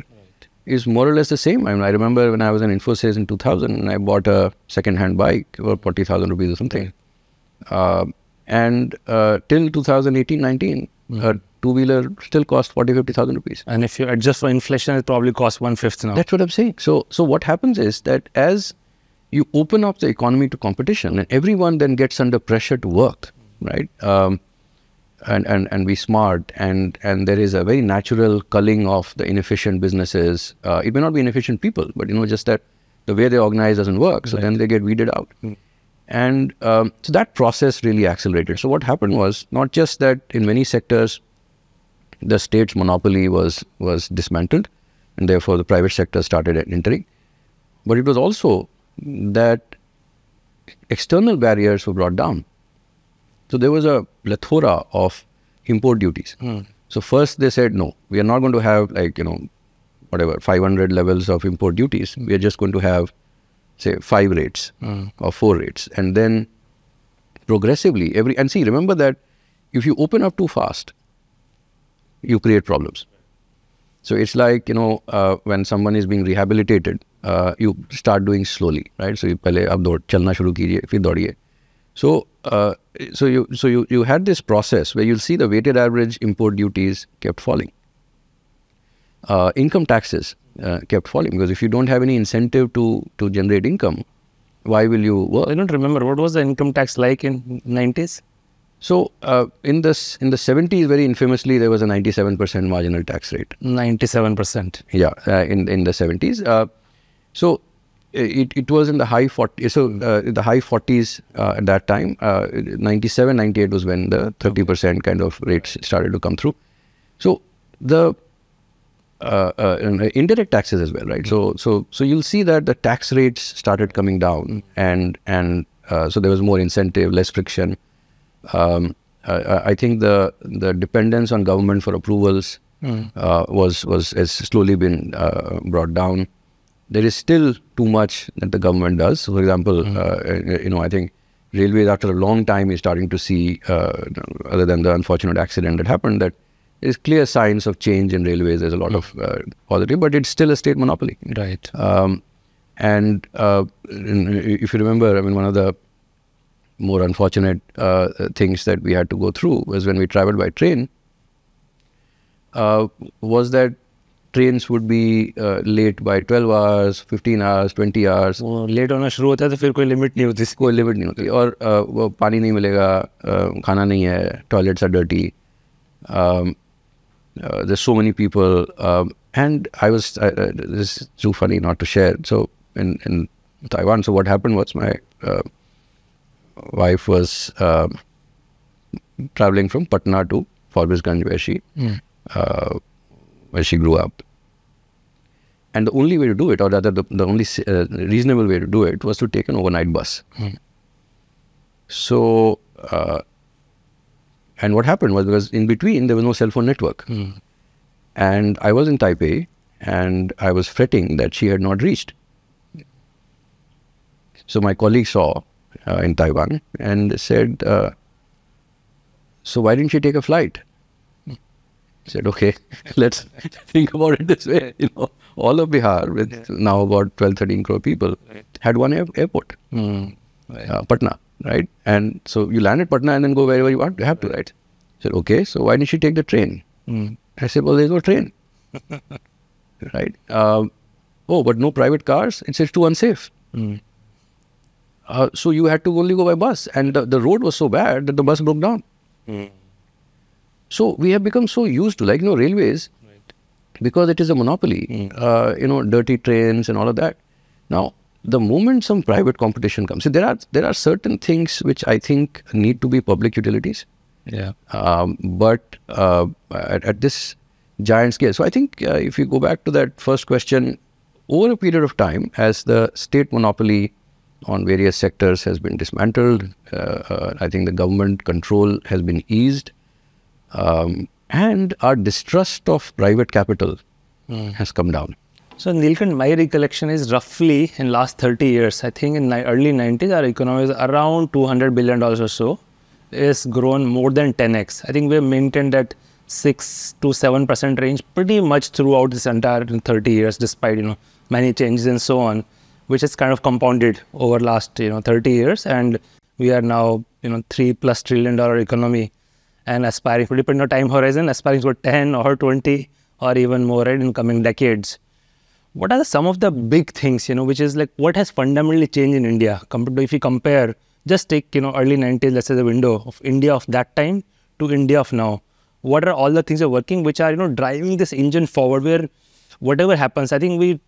[SPEAKER 1] is more or less the same. I mean i remember when i was in infosys in 2000 and i bought a second hand bike for 40000 rupees or something. Uh, and uh, till 2018 19 a two wheeler still cost 40 50000 rupees
[SPEAKER 2] And if you adjust for inflation, it probably costs one fifth now.
[SPEAKER 1] that's what I'm saying. So, so what happens is that as you open up the economy to competition, and everyone then gets under pressure to work, right? Um, and, and and be smart, and and there is a very natural culling of the inefficient businesses. Uh, it may not be inefficient people, but you know just that the way they organize doesn't work. So then they get weeded out. And um, so that process really accelerated. So what happened was not just that in many sectors the state's monopoly was was dismantled, and therefore the private sector started entering. But it was also that external barriers were brought down. So there was a plethora of import duties. Hmm. So first they said no, we are not going to have like you know whatever 500 levels of import duties. We are just going to have say five rates hmm. or four rates, and then progressively every and see remember that if you open up too fast, you create problems. So it's like, you know, uh, when someone is being rehabilitated, uh, you start doing slowly, right? So you pehle chalna shuru kijiye, fir. So, uh, so you, so you, you had this process where you'll see the weighted average import duties kept falling. Uh, income taxes uh, kept falling because if you don't have any incentive to to generate income, why will you Well,
[SPEAKER 2] I don't remember what was the income tax like in nineties.
[SPEAKER 1] So uh, in this in the 70s, very infamously, there was a 97% marginal tax rate.
[SPEAKER 2] 97%.
[SPEAKER 1] Yeah, uh, in in the 70s. Uh, so it, it was in the high 40s. So uh, the high 40s uh, at that time. Uh, 97, 98 was when the 30% kind of rates started to come through. So the uh, uh, uh, indirect taxes as well, right? So so so you'll see that the tax rates started coming down, and and uh, so there was more incentive, less friction. Um, uh, I think the the dependence on government for approvals uh, was was has slowly been uh, brought down. There is still too much that the government does. So for example, uh, you know, I think railways after a long time is starting to see, uh, other than the unfortunate accident that happened, that there's clear signs of change in railways. There's a lot of uh, positive, but it's still a state monopoly.
[SPEAKER 2] Right.
[SPEAKER 1] Um, and uh, if you remember, I mean, one of the more unfortunate uh, things that we had to go through was when we traveled by train. Uh, was that trains would be uh, late by 12 hours, 15 hours, 20 hours.
[SPEAKER 2] वो late होना शुरू होता है तो फिर कोई limit नहीं होती
[SPEAKER 1] कोई लिमिट नहीं होती और अ, वो पानी नहीं मिलेगा अ, खाना नहीं है toilets are dirty there's so many people um, and I was uh, uh, this is too funny not to share so in, in Taiwan so what happened was my uh, wife was um traveling from Patna to Forbesganj where she uh, where she grew up. And the only way to do it or rather the, the only uh, reasonable way to do it was to take an overnight bus. So uh, and what happened was because in between there was no cell phone network. And I was in Taipei and I was fretting that she had not reached. So my colleague saw uh, in Taiwan and said, uh, "So why didn't she take a flight?" I said, "Okay, *laughs* let's think about it this way. You know, all of Bihar, with now about 12, 13 crore people, had one air- airport, uh, Patna, right? And so you land at Patna and then go wherever you want. You have to, right?" I said, "Okay, so why didn't she take the train?" I said, well, there's no train. *laughs* right? Um, oh, but no private cars? It's, it's too unsafe. Uh, so you had to only go by bus. And the, the road was so bad that the bus broke down. So we have become so used to, like, you know, railways, because it is a monopoly, uh, you know, dirty trains and all of that. Now, the moment some private competition comes, see, there are there are certain things which I think need to be public utilities
[SPEAKER 2] Yeah.
[SPEAKER 1] um, but uh, at, at this giant scale. So I think uh, if you go back to that first question, over a period of time, as the state monopoly on various sectors has been dismantled, uh, uh, I think the government control has been eased, um, and our distrust of private capital has come down.
[SPEAKER 2] So Neelkanth, my recollection is roughly in last 30 years, I think in early 90s, our economy is around 200 billion dollars or so. It's grown more than 10x. I think we have maintained that six to seven percent range pretty much throughout this entire 30 years, despite you know many changes and so on, which is kind of compounded over last you know 30 years, and we are now you know three plus trillion dollar economy, and aspiring, depending on time horizon, aspiring for 10 or 20 or even more right, in coming decades. What are the, some of the big things you know, which is like what has fundamentally changed in India? Compared to if you compare, just take you know early 90s, let's say the window of India of that time to India of now. What are all the things are working which are you know driving this engine forward where whatever happens i think we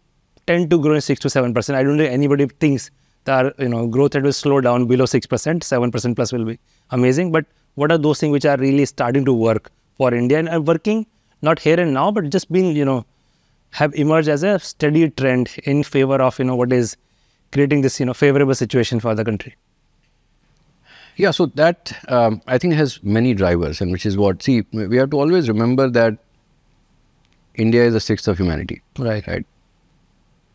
[SPEAKER 2] tend to grow in 6 to 7 percent i don't think anybody thinks that you know growth rate will slow down below 6 percent 7 percent plus will be amazing but what are those things which are really starting to work for india and are working not here and now but just being you know have emerged as a steady trend in favor of you know what is creating this you know favorable situation for the country
[SPEAKER 1] yeah, so that um, I think has many drivers, and which is what see we have to always remember that India is a sixth of humanity.
[SPEAKER 2] Right.
[SPEAKER 1] Right.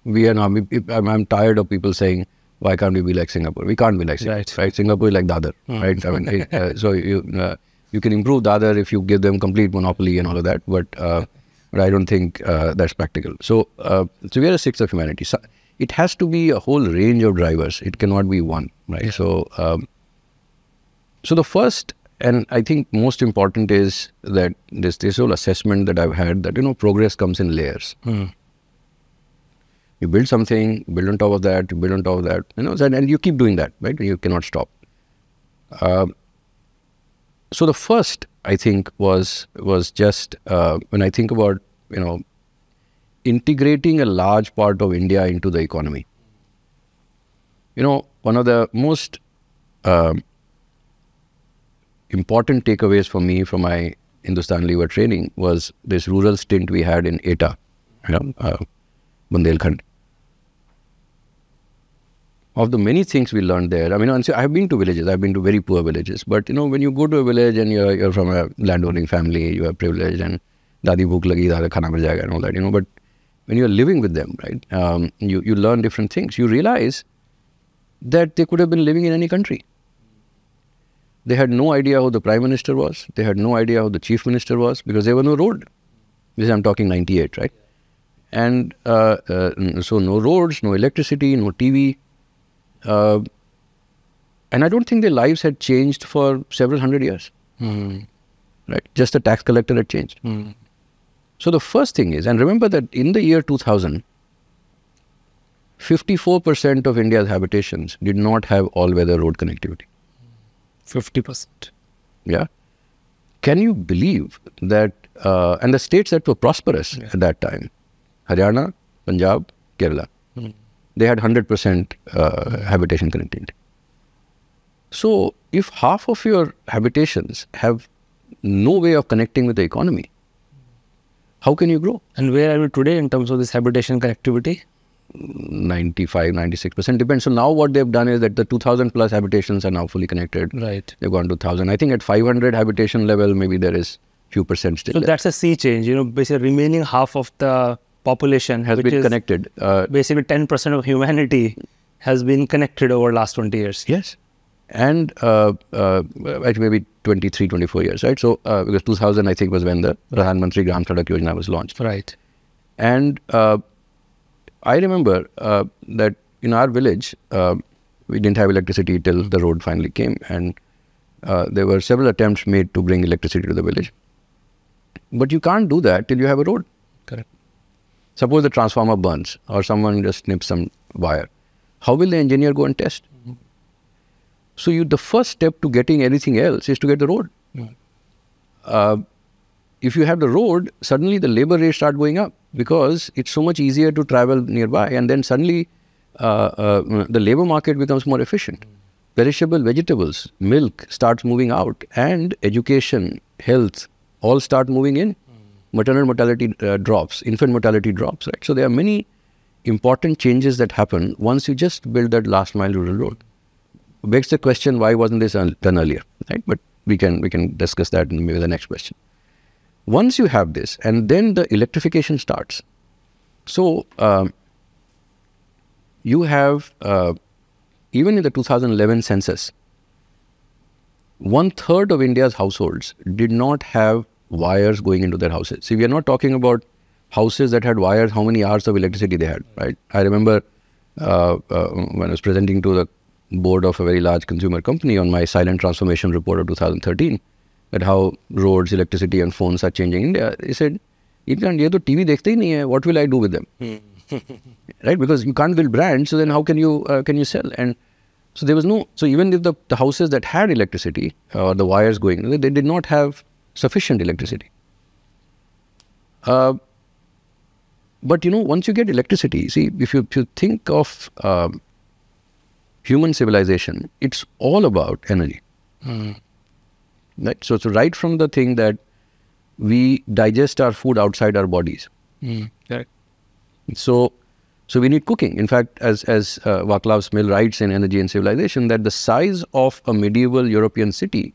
[SPEAKER 1] We are now. I'm, I'm tired of people saying why can't we be like Singapore? We can't be like Singapore. Right. right? Singapore is like Dadar. Mm. Right. I mean, it, uh, so you uh, you can improve Dadar if you give them complete monopoly and all of that, but. Uh, but I don't think uh, that's practical. So, uh, so we are a sixth of humanity. So it has to be a whole range of drivers. It cannot be one, right? Yeah. So, um, so the first and I think most important is that this this whole assessment that I've had that you know progress comes in layers. Mm. You build something, build on top of that, build on top of that, you know, and you keep doing that, right? You cannot stop. Uh, so the first I think was was just uh, when I think about you know integrating a large part of India into the economy. You know, one of the most uh, important takeaways for me from my Hindustan Lever training was this rural stint we had in Etah, you know, uh, Bundelkhand. Of the many things we learned there, I mean, I've been to villages, I've been to very poor villages, but you know, when you go to a village and you're, you're from a landowning family, you are privileged and dadi bhook lagi, dada khana mil jayega and all that, you know, but when you're living with them, right, um, you, you learn different things. You realize that they could have been living in any country. They had no idea who the prime minister was. They had no idea who the chief minister was because there was no road. This I'm talking 98, right? And uh, uh, so no roads, no electricity, no TV. Uh, and I don't think their lives had changed for several hundred years. Mm. Right? Just the tax collector had changed. Mm. So the first thing is, and remember that in the year 2000, 54% of India's habitations did not have all-weather road connectivity.
[SPEAKER 2] 50%.
[SPEAKER 1] Yeah. Can you believe that, uh, and the states that were prosperous yeah. at that time, Haryana, Punjab, Kerala. They had 100% uh, habitation connectivity. So, if half of your habitations have no way of connecting with the economy, how can you grow?
[SPEAKER 2] And where are we today in terms of this habitation connectivity?
[SPEAKER 1] 95 96% depends so now what they've done is that the 2000 plus habitations are now fully connected
[SPEAKER 2] right
[SPEAKER 1] they've gone to 1000 i think at 500 habitation level maybe there is few percent still
[SPEAKER 2] so left. that's a sea change you know basically remaining half of the population
[SPEAKER 1] has been connected
[SPEAKER 2] uh, basically 10% of humanity has been connected over last 20 years
[SPEAKER 1] yes and uh, uh, maybe 23 24 years right so uh, because 2000 i think was when the Pradhan Mantri Gram Sadak Yojana was launched
[SPEAKER 2] right
[SPEAKER 1] and uh, I remember uh, that in our village, uh, we didn't have electricity till the road finally came, and uh, there were several attempts made to bring electricity to the village. But you can't do that till you have a road.
[SPEAKER 2] Correct.
[SPEAKER 1] Suppose the transformer burns or someone just snips some wire. How will the engineer go and test? Mm -hmm. So you, the first step to getting anything else is to get the road. Mm -hmm if you have the road, suddenly the labor rates start going up because it's so much easier to travel nearby. And then suddenly uh, uh, the labor market becomes more efficient. Perishable vegetables, milk starts moving out, and education, health all start moving in. Maternal mortality uh, drops, infant mortality drops, right? So there are many important changes that happen once you just build that last mile rural road. Begs the question, why wasn't this done earlier, right? But we can we can discuss that in maybe the next question. Once you have this, and then the electrification starts, So um, you have uh, even in the 2011 census, one third of India's households did not have wires going into their houses. See, we are not talking about houses that had wires, how many hours of electricity they had, right? I remember uh, uh, when I was presenting to the board of a very large consumer company on my silent transformation report of 2013, that how roads, electricity and phones are changing India. They said, Imran, ye to TV dekhte hi nahi what will I do with them? Hmm. *laughs* right? Because you can't build brands, so then how can you, uh, can you sell? And so there was no, so even if the, the houses that had electricity uh, or the wires going, they, they did not have sufficient electricity uh, but you know once you get electricity see if you, if you think of um, human civilization it's all about energy mm. right so so right from the thing that we digest our food outside our bodies.
[SPEAKER 2] Mm, correct.
[SPEAKER 1] So, so we need cooking. In fact, as as uh, Vaclav Smil writes in Energy and Civilization, that the size of a medieval European city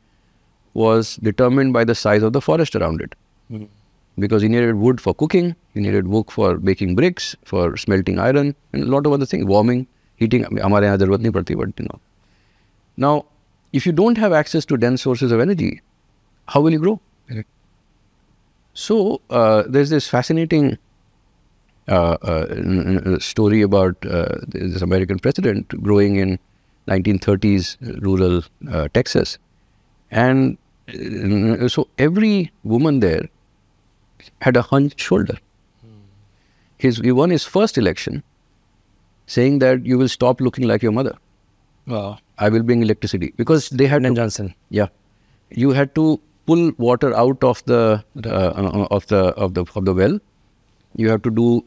[SPEAKER 1] was determined by the size of the forest around it. Mm. Because you needed wood for cooking, you needed wood for baking bricks, for smelting iron, and a lot of other things, warming, heating. हमारे यहाँ जरूरत नहीं पड़ती, but you know. Now, if you don't have access to dense sources of energy, how will you grow?
[SPEAKER 2] Correct.
[SPEAKER 1] So uh, there's this fascinating uh, uh, story about uh, this American president growing in 1930s rural uh, Texas, and uh, so every woman there had a hunched shoulder. His, he won his first election, saying that you will stop looking like your mother.
[SPEAKER 2] Wow.
[SPEAKER 1] I will bring electricity because they had
[SPEAKER 2] to, Johnson.
[SPEAKER 1] Yeah, you had to pull water out of the uh, of the of the of the well. You have to do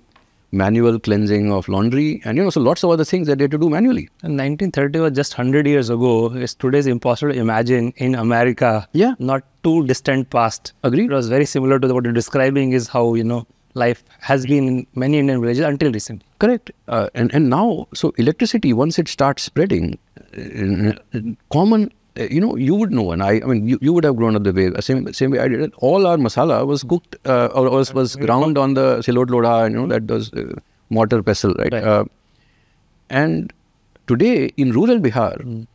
[SPEAKER 1] manual cleansing of laundry and you know so lots of other things that they had to do manually.
[SPEAKER 2] And 1930 was just 100 years ago. It's today's impossible to imagine in America.
[SPEAKER 1] Yeah.
[SPEAKER 2] Not too distant past.
[SPEAKER 1] Agreed.
[SPEAKER 2] It was very similar to what you're describing is how you know life has been in many Indian villages until recently.
[SPEAKER 1] Correct. Uh, and and now so electricity once it starts spreading, uh, common uh, you know, you would know, and I, I mean, you, you would have grown up the way, uh, same, same way I did it. All our masala was cooked uh, or was, was ground on the silot loda, you know, that was uh, mortar pestle, right?
[SPEAKER 2] right. Uh,
[SPEAKER 1] and today in rural Bihar, mm.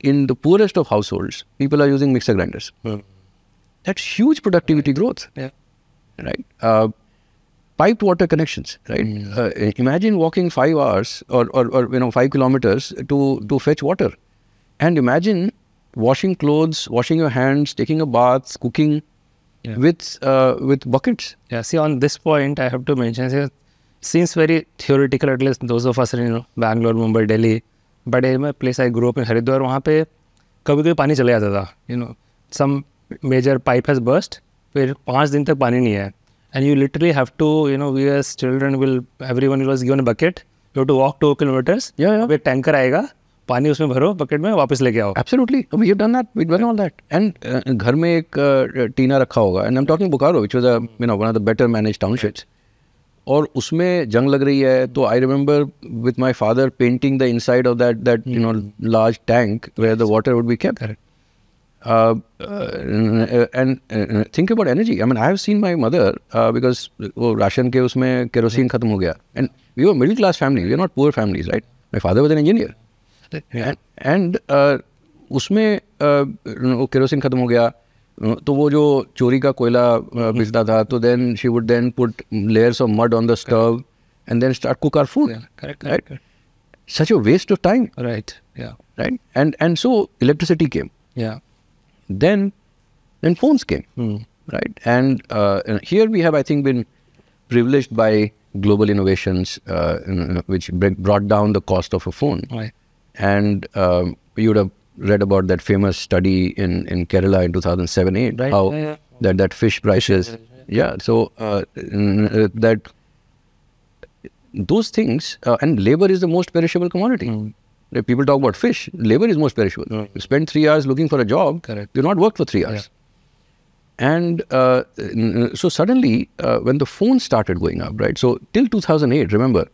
[SPEAKER 1] in the poorest of households, people are using mixer grinders.
[SPEAKER 2] Mm.
[SPEAKER 1] That's huge productivity growth.
[SPEAKER 2] Yeah.
[SPEAKER 1] Right. Uh, piped water connections, right? Mm. imagine walking five hours or, or, or, you know, five kilometers to, to fetch water and imagine washing clothes, washing your hands, taking a bath, cooking yeah. with uh, with buckets.
[SPEAKER 2] Yeah. See, on this point, I have to mention. Seems very theoretical, at least those of us in you know, Bangalore, Mumbai, Delhi. But in my place, I grew up in Haridwar. वहाँ पे कभी कभी पानी चले जाता था you know some major pipe has burst फिर पाँच दिन तक पानी नहीं है and you literally have to you know V S children will every one was given bucket you to walk to kilometres
[SPEAKER 1] एक
[SPEAKER 2] टैंकर आएगा पानी उसमें भरो बकेट में वापस लेके आओ।
[SPEAKER 1] Absolutely we have done that we done all that and घर में एक uh, टीना रखा होगा। And I am talking Bokaro which was a you know one of the better managed townships और उसमें जंग लग रही है तो I remember with my father painting the inside of that that you know large tank where the water would be kept and think about energy I mean I have seen my mother because वो ration के उसमें kerosene खत्म हो गया। And we were middle class family we are not poor families right my father was an engineer and uh, उसमें वो kerosene ख़त्म हो गया तो वो जो चोरी का कोयला पिसता था तो then she would then put layers of mud on the stove and then start cook our food.
[SPEAKER 2] Yeah, correct, correct,
[SPEAKER 1] right? Such a waste of time.
[SPEAKER 2] Right. Yeah.
[SPEAKER 1] Right. And and so electricity came.
[SPEAKER 2] Yeah.
[SPEAKER 1] Then then phones came.
[SPEAKER 2] Mm.
[SPEAKER 1] Right. And, uh, and here we have, I think, been privileged by global innovations, uh, which brought down the cost of a phone.
[SPEAKER 2] Right.
[SPEAKER 1] And um, you would have read about that famous study in, in Kerala in 2007-8,
[SPEAKER 2] right.
[SPEAKER 1] how
[SPEAKER 2] yeah,
[SPEAKER 1] that that fish prices, yeah. So uh, that those things uh, and labor is the most perishable commodity.
[SPEAKER 2] Mm.
[SPEAKER 1] People talk about fish. Labor is most perishable.
[SPEAKER 2] Mm.
[SPEAKER 1] You spend three hours looking for a job.
[SPEAKER 2] Correct.
[SPEAKER 1] You not work for three hours. Yeah. And uh, so suddenly, uh, when the phone started going up, right? So till 2008, remember,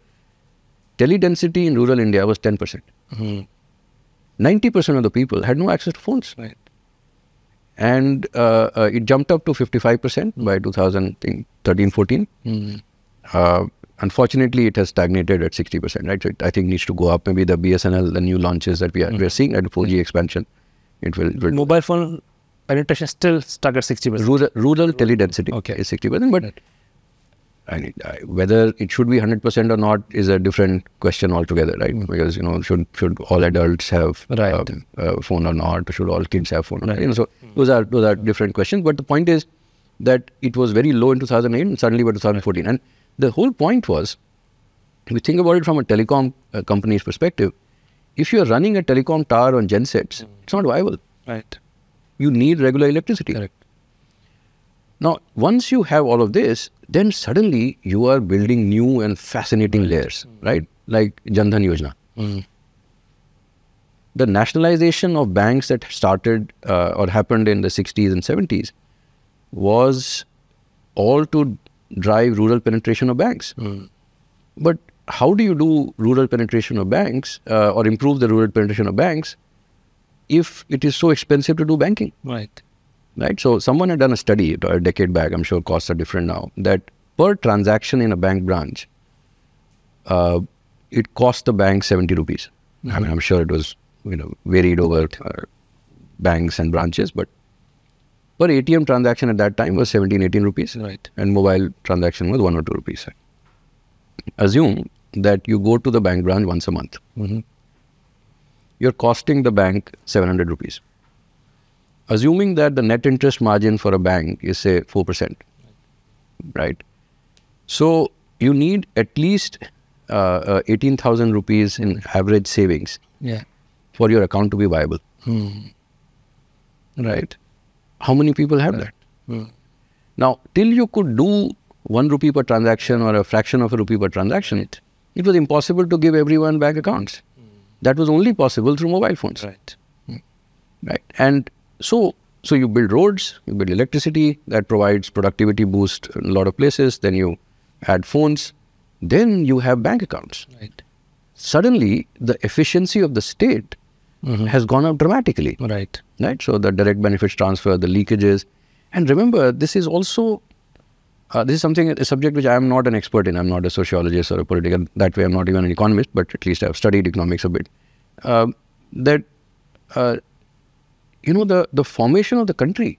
[SPEAKER 1] teledensity in rural India was 10%.
[SPEAKER 2] Mm-hmm.
[SPEAKER 1] 90% of the people had no access to phones.
[SPEAKER 2] Right.
[SPEAKER 1] And uh, uh, it jumped up to 55% by 2013 14.
[SPEAKER 2] Mm.
[SPEAKER 1] Uh, unfortunately, it has stagnated at 60%, right? So it, I think needs to go up. Maybe the BSNL, the new launches that we are, we are seeing and 4G expansion, it will, will
[SPEAKER 2] Mobile phone penetration still stuck at 60%.
[SPEAKER 1] rural, rural teledensity
[SPEAKER 2] Okay.
[SPEAKER 1] is 60%, but I mean, I, whether it should be 100% or not is a different question altogether, right? Because, you know, should should all adults have
[SPEAKER 2] Right.
[SPEAKER 1] um, a phone or not? Should all kids have phone? Or not? You know, so those are those are different questions. But the point is that it was very low in 2008 and suddenly by 2014. And the whole point was, if you think about it from a telecom uh, company's perspective, if you are running a telecom tower on gensets, it's not viable.
[SPEAKER 2] Right.
[SPEAKER 1] You need regular electricity.
[SPEAKER 2] Correct.
[SPEAKER 1] Now, once you have all of this, then suddenly you are building new and fascinating layers, right? Like Jandhan Yojana.
[SPEAKER 2] Mm.
[SPEAKER 1] The nationalization of banks that started uh, or happened in the 60s and 70s was all to drive rural penetration of banks.
[SPEAKER 2] Mm.
[SPEAKER 1] But how do you do rural penetration of banks uh, or improve the rural penetration of banks if it is so expensive to do banking?
[SPEAKER 2] Right.
[SPEAKER 1] Right? So someone had done a study a decade back. I'm sure costs are different now. That per transaction in a bank branch, uh, it cost the bank 70 rupees. I mean, I'm sure it was you know varied over uh, banks and branches, but per ATM transaction at that time was 17, 18 rupees,
[SPEAKER 2] Right.
[SPEAKER 1] and mobile transaction was one or two rupees. Assume that you go to the bank branch once a month.
[SPEAKER 2] hmm
[SPEAKER 1] You're costing the bank 700 rupees. Assuming that the net interest margin for a bank is say 4%, right? So you need at least uh, uh, 18,000 rupees in average savings
[SPEAKER 2] Yeah.
[SPEAKER 1] for your account to be viable,
[SPEAKER 2] Hmm.
[SPEAKER 1] right? How many people have that?
[SPEAKER 2] Hmm.
[SPEAKER 1] Now, till you could do one rupee per transaction or a fraction of a rupee per transaction, it was impossible to give everyone bank accounts. That was only possible through mobile phones.
[SPEAKER 2] Right.
[SPEAKER 1] right and so so you build roads you build electricity that provides productivity boost in a lot of places then you add phones then you have bank accounts
[SPEAKER 2] Right.
[SPEAKER 1] suddenly the efficiency of the state
[SPEAKER 2] Mhm.
[SPEAKER 1] has gone up dramatically
[SPEAKER 2] Right.
[SPEAKER 1] right so the direct benefits transfer the leakages and remember this is also uh, this is something a subject which i am not an expert in i'm not a sociologist or a political that way i'm not even an economist but at least i've studied economics a bit um, that uh, you know the the formation of the country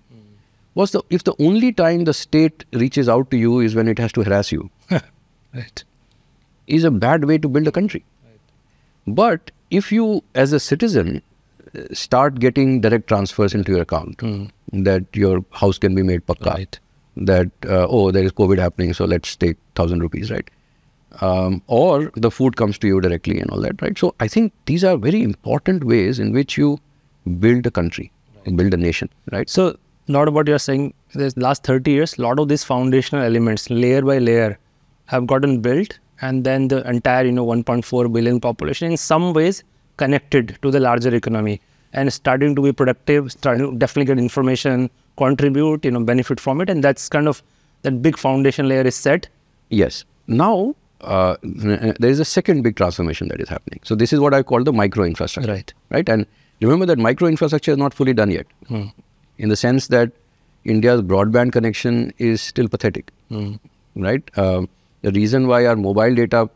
[SPEAKER 1] was the if the only time the state reaches out to you is when it has to harass you *laughs*
[SPEAKER 2] Right.
[SPEAKER 1] is a bad way to build a country. But if you, as a citizen, start getting direct transfers into your account, that your house can be made pakka,
[SPEAKER 2] Right.
[SPEAKER 1] that uh, oh there is COVID happening, so let's take thousand rupees, right? Um, or the food comes to you directly and all that, right? So I think these are very important ways in which you build a country, build a nation, right?
[SPEAKER 2] So, lot of what you're saying, this last 30 years, a lot of these foundational elements, layer by layer, have gotten built, and then the entire, you know, 1.4 billion population, in some ways, connected to the larger economy and starting to be productive, starting to definitely get information, contribute, you know, benefit from it, and that's kind of that big foundation layer is set.
[SPEAKER 1] Yes. Now, uh, there is a second big transformation that is happening. So, this is what I call the micro infrastructure.
[SPEAKER 2] Right.
[SPEAKER 1] Right. And remember that micro infrastructure is not fully done yet,
[SPEAKER 2] Hmm.
[SPEAKER 1] in the sense that India's broadband connection is still pathetic.
[SPEAKER 2] Hmm.
[SPEAKER 1] Right. Um, the reason why our mobile data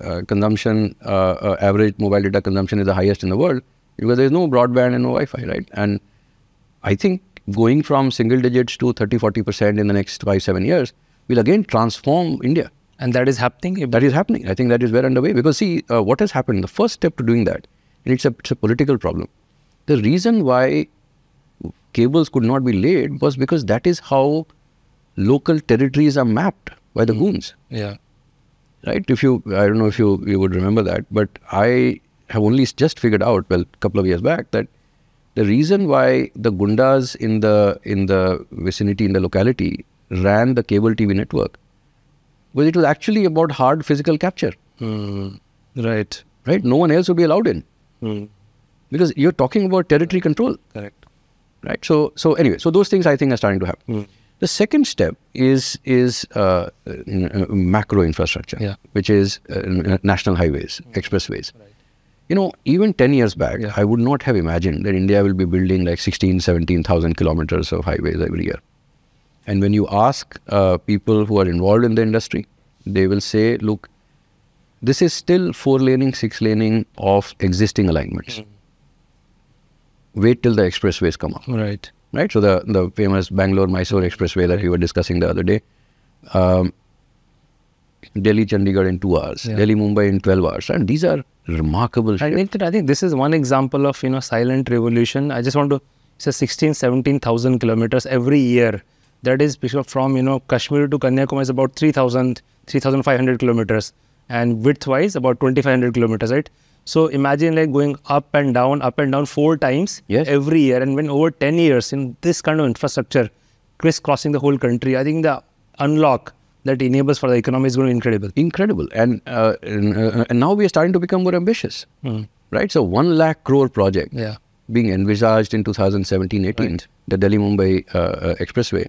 [SPEAKER 1] uh, consumption, uh, uh, average mobile data consumption is the highest in the world, because there is no broadband and no Wi-Fi. Right. And I think going from single digits to 30, 40% in the next five, seven years will again transform India.
[SPEAKER 2] And that is happening.
[SPEAKER 1] That is happening. I think that is well underway. Because see, uh, what has happened, the first step to doing that, and it's a, it's a political problem. The reason why cables could not be laid was because that is how local territories are mapped by the goons,
[SPEAKER 2] Yeah.
[SPEAKER 1] right? If you, I don't know if you, you would remember that, but I have only just figured out, well, a couple of years back, that the reason why the gundas in the in the vicinity in the locality ran the cable TV network was it was actually about hard physical capture,
[SPEAKER 2] Hmm. Right.
[SPEAKER 1] right? No one else would be allowed in
[SPEAKER 2] Hmm.
[SPEAKER 1] Because you're talking about territory control,
[SPEAKER 2] Correct.
[SPEAKER 1] right? So so anyway, so those things I think are starting to happen.
[SPEAKER 2] Hmm.
[SPEAKER 1] The second step is is uh, uh, macro infrastructure,
[SPEAKER 2] Yeah.
[SPEAKER 1] which is uh, national highways, expressways. You know, even 10 years back,
[SPEAKER 2] Yeah.
[SPEAKER 1] I would not have imagined that India will be building like 16, 17,000 kilometers of highways every year. And when you ask uh, people who are involved in the industry, they will say, look, this is still four laning, six laning of existing alignments. Wait till the expressways come up.
[SPEAKER 2] Right.
[SPEAKER 1] Right? So the, the famous Bangalore-Mysore expressway that we were discussing the other day, um, Delhi Chandigarh in two hours,
[SPEAKER 2] Yeah.
[SPEAKER 1] Delhi Mumbai in 12 hours. And these are remarkable
[SPEAKER 2] I think I think this is one example of you know silent revolution. I just want to say 16, 17,000 kilometers every year. That is from you know Kashmir to Kanyakumari is about 3,000, 3,500 kilometers, and width-wise about 2,500 kilometers, right? So imagine like going up and down, up and down four times
[SPEAKER 1] Yes.
[SPEAKER 2] every year, and when over 10 years in this kind of infrastructure, crisscrossing the whole country, I think the unlock that enables for the economy is going to be incredible.
[SPEAKER 1] incredible and, uh, and, uh, and now we are starting to become more ambitious right so 1 lakh crore project
[SPEAKER 2] Yeah.
[SPEAKER 1] being envisaged in 2017 18
[SPEAKER 2] Right.
[SPEAKER 1] the delhi mumbai uh, uh, expressway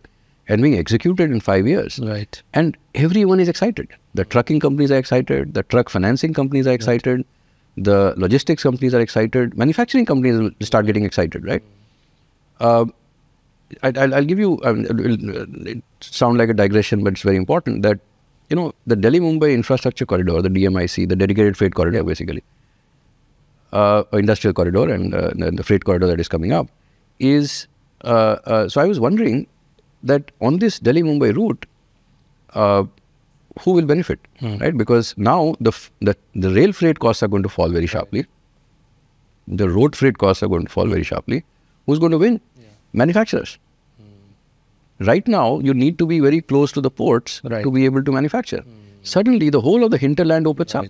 [SPEAKER 1] and being executed in 5 years
[SPEAKER 2] Right.
[SPEAKER 1] and everyone is excited the trucking companies are excited the truck financing companies are excited the logistics companies are excited manufacturing companies will start getting excited right uh, I, I'll, I'll give you. Um, it'll, it sound like a digression, but it's very important that you know the Delhi Mumbai infrastructure corridor, the DMIC, the dedicated freight corridor, basically, uh, industrial corridor, and uh, the, the freight corridor that is coming up, is. Uh, uh, so I was wondering that on this Delhi Mumbai route, uh, who will benefit, right? Because now the, f- the the rail freight costs are going to fall very sharply. The road freight costs are going to fall very sharply. Who's going to win? Manufacturers. Right now, you need to be very close to the ports
[SPEAKER 2] Right.
[SPEAKER 1] to be able to manufacture. Suddenly, the whole of the hinterland opens up.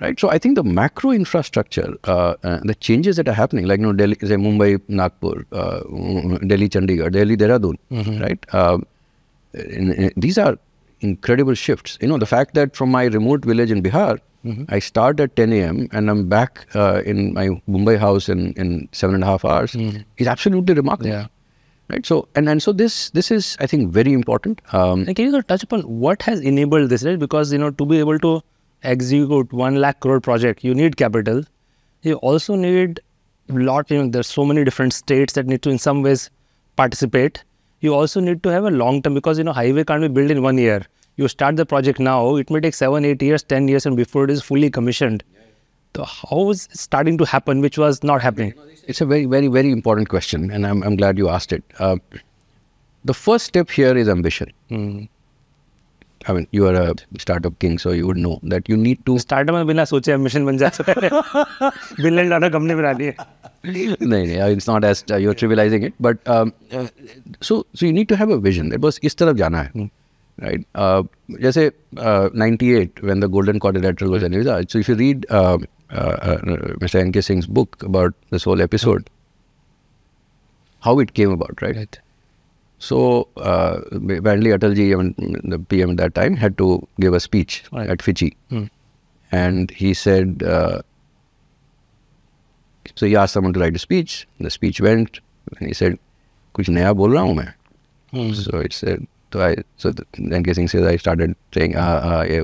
[SPEAKER 1] Right. So I think the macro infrastructure, uh, uh, the changes that are happening, like you know, Delhi, say Mumbai, Nagpur, uh, mm, Delhi, Chandigarh, Delhi, Dehradun, right? Uh, in- in- these are incredible shifts. You know, the fact that from my remote village in Bihar, I start at 10 a.m. and I'm back uh, in my Mumbai house in, in seven and a half hours is absolutely remarkable.
[SPEAKER 2] Yeah.
[SPEAKER 1] Right. So and and so this this is I think very important. Um,
[SPEAKER 2] And can you touch upon what has enabled this, right? Because you know to be able to execute one lakh crore project, you need capital. You also need a lot. You know, there's so many different states that need to in some ways participate. You also need to have a long term because you know highway can't be built in one year. You start the project now, it may take seven, eight years, ten years, and before it is fully commissioned. So how is it starting to happen, which was not happening?
[SPEAKER 1] It's a very, very, very important question, and I'm, I'm glad you asked it. Uh, the first step here is ambition. I mean, you are a startup king, so you would know that you need to.
[SPEAKER 2] Startup में बिना सोचे mission बन जाता है billion dollar company बना दी है
[SPEAKER 1] no, no, it's not as uh, you're trivializing it, but um, uh, so so you need to have a vision. That बस इस तरफ जाना है, right? Uh, जैसे uh, 98 when the Golden Quadrilateral was envisaged. So if you read uh, uh, uh, Mr. N.K. Singh's book about this whole episode, how it came about, right? So uh, apparently Atalji, I mean, the PM at that time, had to give a speech
[SPEAKER 2] Right.
[SPEAKER 1] at Fiji,
[SPEAKER 2] Hmm.
[SPEAKER 1] and he said. Uh, so he asked someone to write a speech. The speech went, and he said, "कुछ नया बोल रहा हूँ मैं."
[SPEAKER 2] Hmm.
[SPEAKER 1] So it said, so I so then Singh says I started saying, "हाँ हाँ ये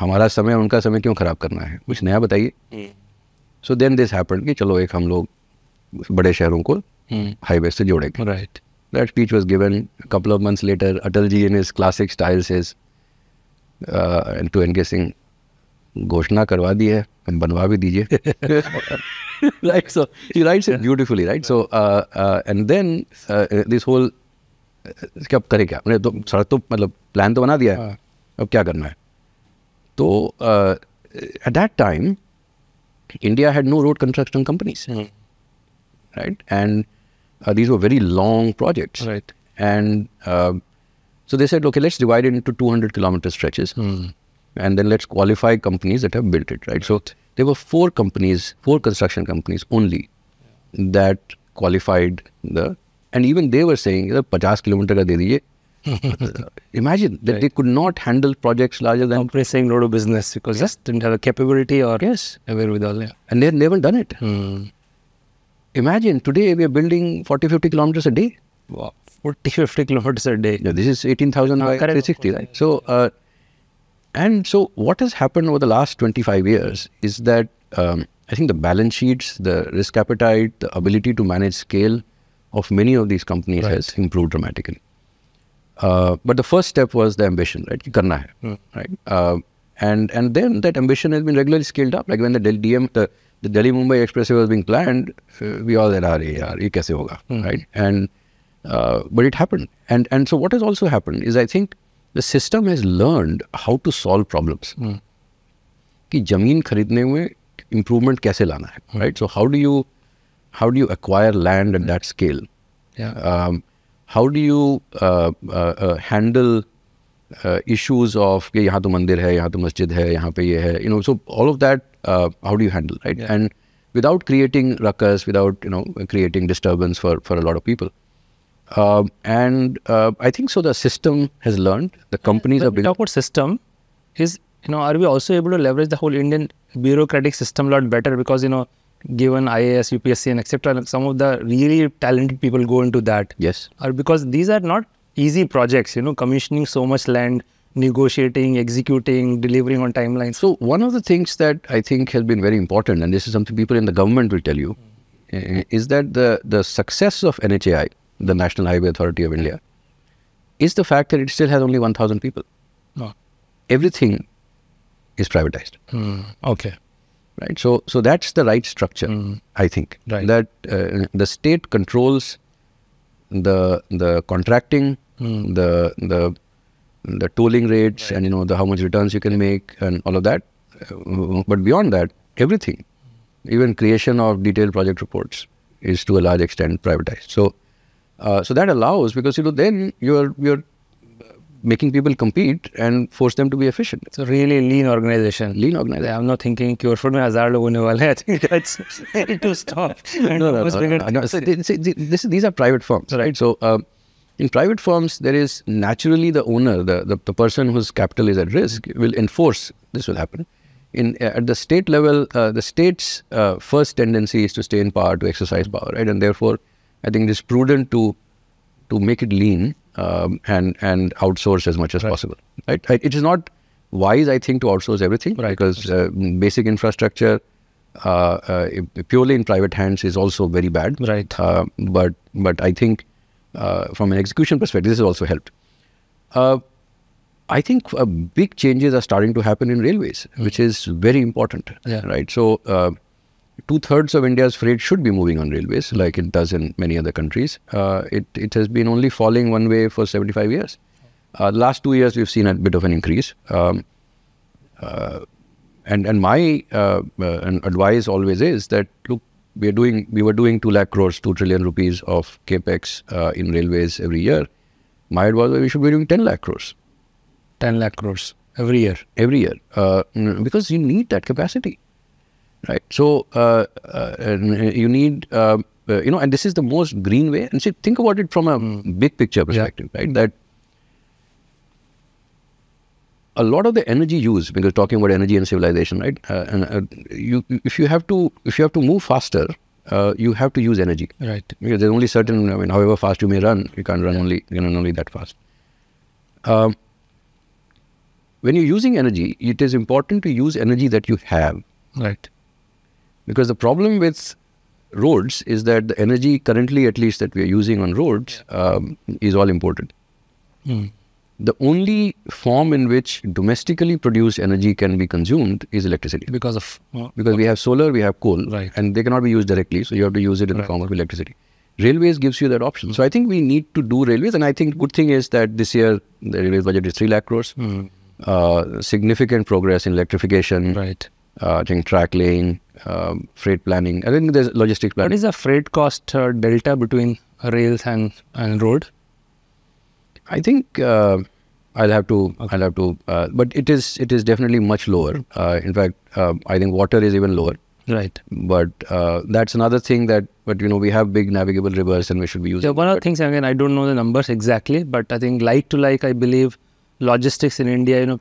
[SPEAKER 1] हमारा समय उनका समय क्यों खराब करना है? कुछ नया बताइए." So then this happened कि चलो एक हम लोग बड़े शहरों को हाईवे से जुड़ेंगे
[SPEAKER 2] right
[SPEAKER 1] that speech was given couple of months later Atal ji in is classic style से टू एन के सिंह घोषणा करवा दी है बनवा भी दीजिए right so you right so beautifully right so and then this whole क्या करें क्या मैंने तो सड़क तो मतलब प्लान तो बना दिया है अब क्या करना है तो at that time India had no road construction companies right and uh, these were very long projects.
[SPEAKER 2] Right.
[SPEAKER 1] And uh, so they said, okay, let's divide it into 200 kilometer stretches. And then let's qualify companies that have built it, right? So there were four companies, four construction companies only that qualified the, and even they were saying, "Sir, 50 kilometer ka de dijiye." Imagine that they could not handle projects larger than,
[SPEAKER 2] Company saying no to business because just didn't have the capability or
[SPEAKER 1] yes,
[SPEAKER 2] wherewithal. Yeah.
[SPEAKER 1] and they had never done it.
[SPEAKER 2] Hmm.
[SPEAKER 1] Imagine today we are building 40, 50 kilometers a day.
[SPEAKER 2] Wow. 40, 50 kilometers a day.
[SPEAKER 1] This is 18,000
[SPEAKER 2] ah,
[SPEAKER 1] by 360, right? So, uh, and so what has happened over the last 25 years is that um, I think the balance sheets, the risk appetite, the ability to manage scale of many of these companies
[SPEAKER 2] right.
[SPEAKER 1] has improved dramatically. Uh, but the first step was the ambition, right? Karna hai, hmm. right? Uh, and and then that ambition has been regularly scaled up. Like when the Del- DM, the, the Delhi Mumbai Expressway was being planned, uh, we all said, "अरे यार, ये कैसे होगा?" Right? And uh, but it happened. And and so what has also happened is I think the system has learned how to solve problems. कि जमीन खरीदने में improvement कैसे लाना है right so how do you how do you acquire land at that scale um, how do you issues of कि यहाँ तो मंदिर है यहाँ तो मस्जिद है यहाँ पे ये है you know so all of that uh, how do you handle right and without creating ruckus without you know creating disturbance for for a lot of people um, and uh, I think so the system has learned the companies are
[SPEAKER 2] When we
[SPEAKER 1] building
[SPEAKER 2] talk about system, is you know, are we also able to leverage the whole Indian bureaucratic system a lot better? Because you know, given IAS, UPSC, and etc., some of the really talented people go into that.
[SPEAKER 1] yes
[SPEAKER 2] Or because these are not easy projects. You know, commissioning so much land, negotiating, executing, delivering on timelines.
[SPEAKER 1] So one of the things that I think has been very important, and this is something people in the government will tell you, is that the the success of NHAI, the National Highway Authority of India, is the fact that it still has only 1,000 people.
[SPEAKER 2] No.
[SPEAKER 1] Everything is privatized,
[SPEAKER 2] Okay.
[SPEAKER 1] right? So so that's the right structure, I think.
[SPEAKER 2] Right.
[SPEAKER 1] That uh, the state controls the the contracting, the the the tolling rates, and you know the how much returns you can make, and all of that. Uh, but beyond that, everything, even creation of detailed project reports, is to a large extent privatized. So, uh, so that allows because you know then you're you're making people compete and force them to be efficient.
[SPEAKER 2] It's a really lean organization.
[SPEAKER 1] Lean organization.
[SPEAKER 2] I'm not thinking कि और में हजार लोग होने वाले हैं. I think that's *laughs* ready *laughs* to stop. And
[SPEAKER 1] no, no,
[SPEAKER 2] almost
[SPEAKER 1] no,
[SPEAKER 2] bring it-
[SPEAKER 1] no, no. So, th- th- this, these are private firms, right? So, um, in private firms, there is naturally the owner, the, the, the person whose capital is at risk, will enforce this will happen. In uh, at the state level, uh, the state's uh, first tendency is to stay in power, to exercise power, right? And therefore, I think it is prudent to to make it lean um, and and outsource as much as possible, right? I- It is not wise, I think, to outsource everything,
[SPEAKER 2] Right.
[SPEAKER 1] Because uh, basic infrastructure uh, uh, purely in private hands is also very bad.
[SPEAKER 2] Right.
[SPEAKER 1] But but I think from an execution perspective, this has also helped. Uh, I think uh, big changes are starting to happen in railways, which is very important.
[SPEAKER 2] Yeah.
[SPEAKER 1] Right. So uh, two thirds of India's freight should be moving on railways, like it does in many other countries. Uh, it it has been only falling one way for 75 years. Uh, last two years, we've seen a bit of an increase. Um, uh, and and my uh, uh, advice always is that look, we are doing we were doing two lakh crores, two trillion rupees of capex uh, in railways every year. My advice was we should be doing ten lakh crores
[SPEAKER 2] 10 lakh crores every year.
[SPEAKER 1] every year uh, because you need that capacity, right? So uh, uh, you need uh, uh, you know, and this is the most green way. And see, think about it from a big picture perspective, right? That a lot of the energy used because talking about energy and civilization right? Uh, and uh, you if you have to if you have to move faster uh, you have to use energy.
[SPEAKER 2] Right.
[SPEAKER 1] because there's only certain i mean however fast you may run you can't run only you can only that fast. Um, when you're using energy it is important to use energy that you have.
[SPEAKER 2] Right.
[SPEAKER 1] because the problem with roads is that the energy currently at least that we are using on roads um, is all imported.
[SPEAKER 2] Mm.
[SPEAKER 1] The only form in which domestically produced energy can be consumed is electricity.
[SPEAKER 2] Because of uh,
[SPEAKER 1] Because we have solar, we have coal,
[SPEAKER 2] Right.
[SPEAKER 1] and they cannot be used directly, so you have to use it in the form of electricity. Railways gives you that option. So I think we need to do railways, and I think good thing is that this year the railways budget is three lakh crores.
[SPEAKER 2] Mm.
[SPEAKER 1] Uh, significant progress in electrification.
[SPEAKER 2] right.
[SPEAKER 1] Uh, I think track laying, um, freight planning. I think there's logistics
[SPEAKER 2] What
[SPEAKER 1] planning.
[SPEAKER 2] is the freight cost uh, delta between rails and and road?
[SPEAKER 1] I think uh, I'll have to. I'll have to. Uh, but it is. It is definitely much lower. Uh, in fact, uh, I think water is even lower.
[SPEAKER 2] Right.
[SPEAKER 1] But uh, that's another thing that. But you know, we have big navigable rivers, and we should be using.
[SPEAKER 2] Yeah, one of the things again, I don't know the numbers exactly, but I think like to like, I believe logistics in India, you know,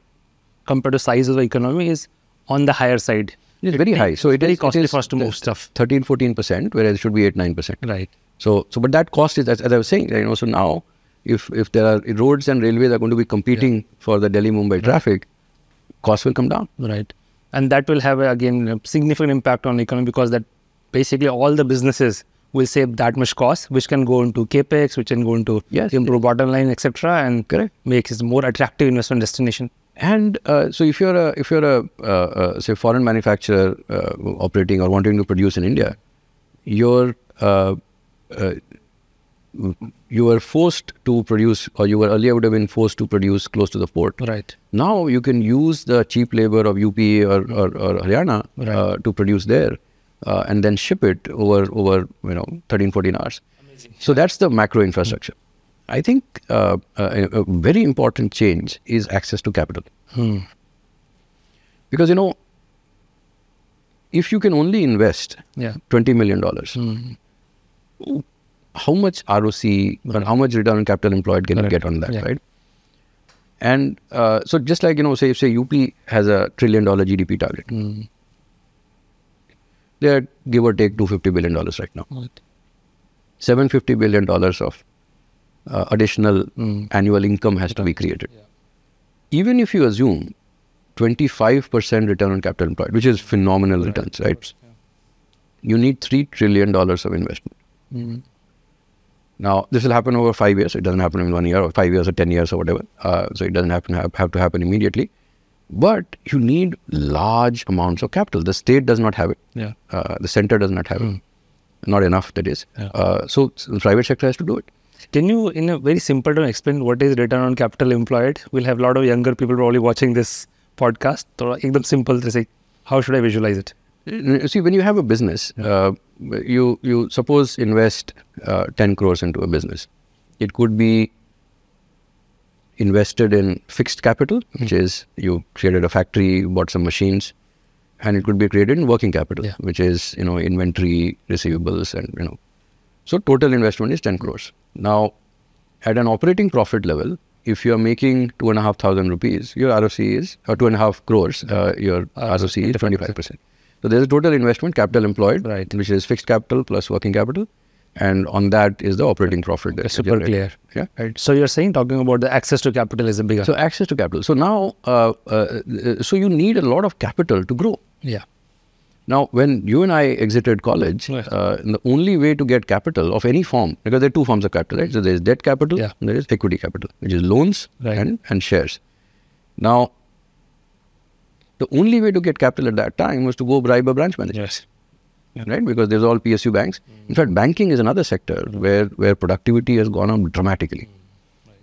[SPEAKER 2] compared to size of the economy, is on the higher side.
[SPEAKER 1] It's very high. So it
[SPEAKER 2] very
[SPEAKER 1] is
[SPEAKER 2] costly
[SPEAKER 1] is
[SPEAKER 2] for us to move stuff.
[SPEAKER 1] 13, 14 percent, whereas it should be eight, nine percent.
[SPEAKER 2] Right.
[SPEAKER 1] So, so but that cost is as, as I was saying, you know, so now if if there are roads and railways are going to be competing for the Delhi Mumbai traffic, costs will come down.
[SPEAKER 2] Right. And that will have a, again a significant impact on the economy because that basically all the businesses will save that much cost, which can go into capex, which can go into
[SPEAKER 1] Yes,
[SPEAKER 2] improve bottom line, etc., and
[SPEAKER 1] Correct.
[SPEAKER 2] makes it more attractive investment destination.
[SPEAKER 1] And uh, so, if you're a if you're a uh, uh, say foreign manufacturer uh, operating or wanting to produce in India, you're uh, uh, you were forced to produce, or you were earlier would have been forced to produce close to the port.
[SPEAKER 2] Right.
[SPEAKER 1] Now you can use the cheap labor of UP or, or, or Haryana
[SPEAKER 2] Right.
[SPEAKER 1] uh, to produce there, uh, and then ship it over over you know 13, 14 hours. So that's the macro infrastructure. I think uh, a, a very important change is access to capital.
[SPEAKER 2] Hmm.
[SPEAKER 1] Because you know, if you can only invest
[SPEAKER 2] Yeah.
[SPEAKER 1] twenty million dollars,
[SPEAKER 2] Hmm.
[SPEAKER 1] How much ROC or how much return on capital employed can you get on that,
[SPEAKER 2] Yeah.
[SPEAKER 1] right? And uh, so, just like you know, say say UP has a trillion dollar GDP target,
[SPEAKER 2] Hmm.
[SPEAKER 1] they're give or take two fifty billion dollars right now.
[SPEAKER 2] Right.
[SPEAKER 1] Seven fifty billion dollars of uh, additional
[SPEAKER 2] Hmm.
[SPEAKER 1] annual income has to be created. Even if you assume twenty five percent return on capital employed, which is phenomenal returns, right? You need three trillion dollars of investment.
[SPEAKER 2] Hmm.
[SPEAKER 1] Now, this will happen over five years. It doesn't happen in one year or five years or 10 years or whatever. Uh, so it doesn't happen, have, have to happen immediately. But you need large amounts of capital. The state does not have it.
[SPEAKER 2] Yeah.
[SPEAKER 1] Uh, the center does not have it. Not enough, that is.
[SPEAKER 2] Yeah.
[SPEAKER 1] Uh, so s- the private sector has to do it.
[SPEAKER 2] Can you, in a very simple term, explain what is return on capital employed? We'll have a lot of younger people probably watching this podcast. So, एकदम simple to say, how should I visualize it?
[SPEAKER 1] Uh, See, when you have a business, uh, you you suppose invest uh, 10 crores into a business. It could be invested in fixed capital, which is you created a factory, you bought some machines, and it could be created in working capital,
[SPEAKER 2] Yeah.
[SPEAKER 1] which is you know inventory, receivables, and you know. So total investment is 10 crores. Now, at an operating profit level, if you are making two and a half thousand rupees, your ROC is or two and a half crores, uh, your ROC is 25 percent. So there's a total investment, capital employed,
[SPEAKER 2] Right.
[SPEAKER 1] which is fixed capital plus working capital, and on that is the operating profit. that you
[SPEAKER 2] Super clear.
[SPEAKER 1] Yeah.
[SPEAKER 2] Right. So you're saying talking about the access to capital is a bigger.
[SPEAKER 1] So access to capital. So now, uh, uh, so you need a lot of capital to grow.
[SPEAKER 2] yeah.
[SPEAKER 1] Now, when you and I exited college, uh, the only way to get capital of any form, because there are two forms of capital, right? So there is debt capital,
[SPEAKER 2] Yeah.
[SPEAKER 1] and there is equity capital, which is loans
[SPEAKER 2] Right.
[SPEAKER 1] and, and shares. Now, the only way to get capital at that time was to go bribe a branch manager,
[SPEAKER 2] Yes.
[SPEAKER 1] right? Because there's all PSU banks. In fact, banking is another sector where where productivity has gone up dramatically,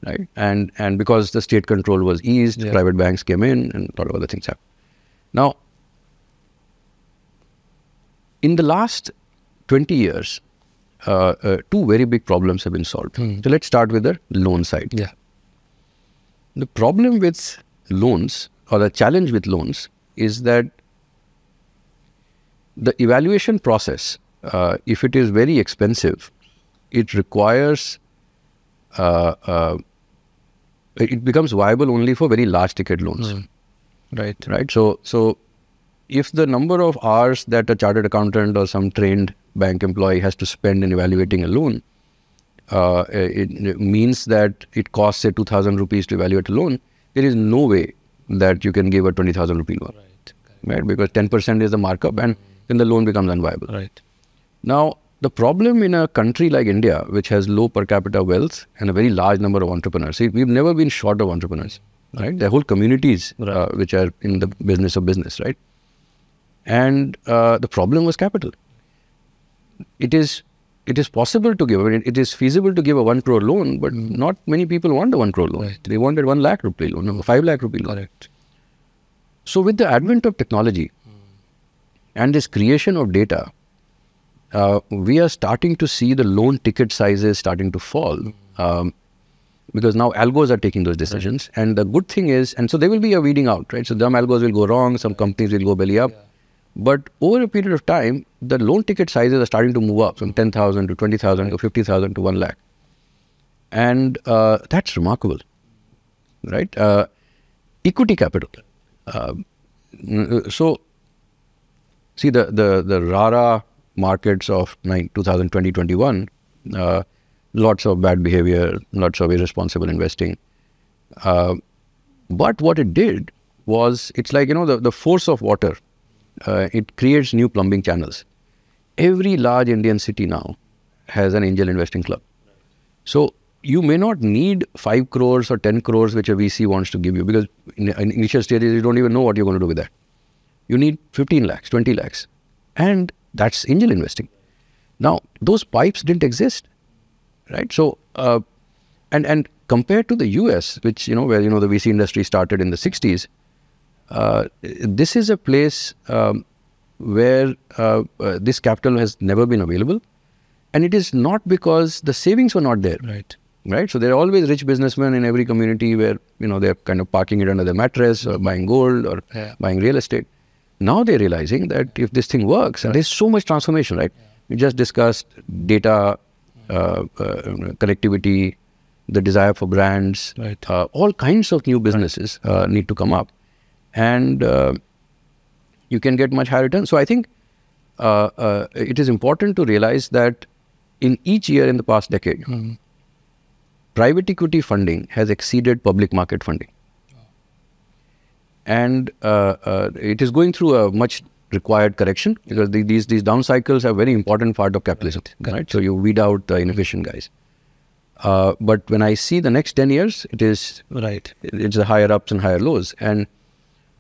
[SPEAKER 1] right? And and because the state control was eased,
[SPEAKER 2] Yeah.
[SPEAKER 1] private banks came in, and a lot of other things happened. Now, in the last 20 years, uh, uh, two very big problems have been solved.
[SPEAKER 2] Hmm.
[SPEAKER 1] So let's start with the loan side.
[SPEAKER 2] Yeah.
[SPEAKER 1] The problem with loans or the challenge with loans is that the evaluation process, uh, if it is very expensive, it requires, uh, uh, it becomes viable only for very large ticket loans,
[SPEAKER 2] Right.
[SPEAKER 1] right? So, so if the number of hours that a chartered accountant or some trained bank employee has to spend in evaluating a loan, uh, it, it means that it costs say 2000 rupees to evaluate a loan, there is no way that you can give a 20,000 rupee loan,
[SPEAKER 2] Right.
[SPEAKER 1] right? Because 10% is the markup and then the loan becomes unviable.
[SPEAKER 2] Right.
[SPEAKER 1] Now, the problem in a country like India, which has low per capita wealth and a very large number of entrepreneurs, see, we've never been short of entrepreneurs, right? There are whole communities uh, which are in the business of business, right? And uh, the problem was capital. It is it is possible to give, I mean, it is feasible to give a one crore loan, but not many people want a one crore loan.
[SPEAKER 2] Right.
[SPEAKER 1] They wanted one lakh rupee loan, or five lakh rupee loan.
[SPEAKER 2] Correct.
[SPEAKER 1] So, with the advent of technology and this creation of data, uh, we are starting to see the loan ticket sizes starting to fall um, because now algos are taking those decisions. And the good thing is, and so there will be a weeding out, right? So, some algos will go wrong, some companies will go belly up. But over a period of time, the loan ticket sizes are starting to move up from 10,000 to 20,000 to 50,000 to 1 lakh. And uh, that's remarkable, right? Uh, equity capital. Uh, so, see the, the, the RARA markets of 2020-21, uh, lots of bad behavior, lots of irresponsible investing. Uh, but what it did was, it's like, you know, the, the force of water, uh, it creates new plumbing channels. Every large Indian city now has an angel investing club. So you may not need 5 crores or 10 crores which a VC wants to give you because in, in initial stages you don't even know what you're going to do with that. You need 15 lakhs, 20 lakhs. And that's angel investing. Now, those pipes didn't exist, right? So, uh, and and compared to the US, which you know where you know the VC industry started in the 60s, uh, this is a place um, where uh, uh, this capital has never been available, and it is not because the savings were not there,
[SPEAKER 2] Right.
[SPEAKER 1] right? So there are always rich businessmen in every community where you know they're kind of parking it under their mattress or buying gold or
[SPEAKER 2] Yeah.
[SPEAKER 1] buying real estate. Now they're realizing that if this thing works, and there's so much transformation, right? We just discussed data, uh, uh, connectivity, the desire for brands,
[SPEAKER 2] Right.
[SPEAKER 1] uh, all kinds of new businesses uh, need to come up, and uh, you can get much higher returns. So I think uh, uh, it is important to realize that in each year in the past decade, private equity funding has exceeded public market funding. And uh, uh, it is going through a much required correction because the, these these down cycles are a very important part of capitalism, right? So you weed out the inefficient guys. Uh, but when I see the next 10 years, it is
[SPEAKER 2] Right.
[SPEAKER 1] it's the higher ups and higher lows. And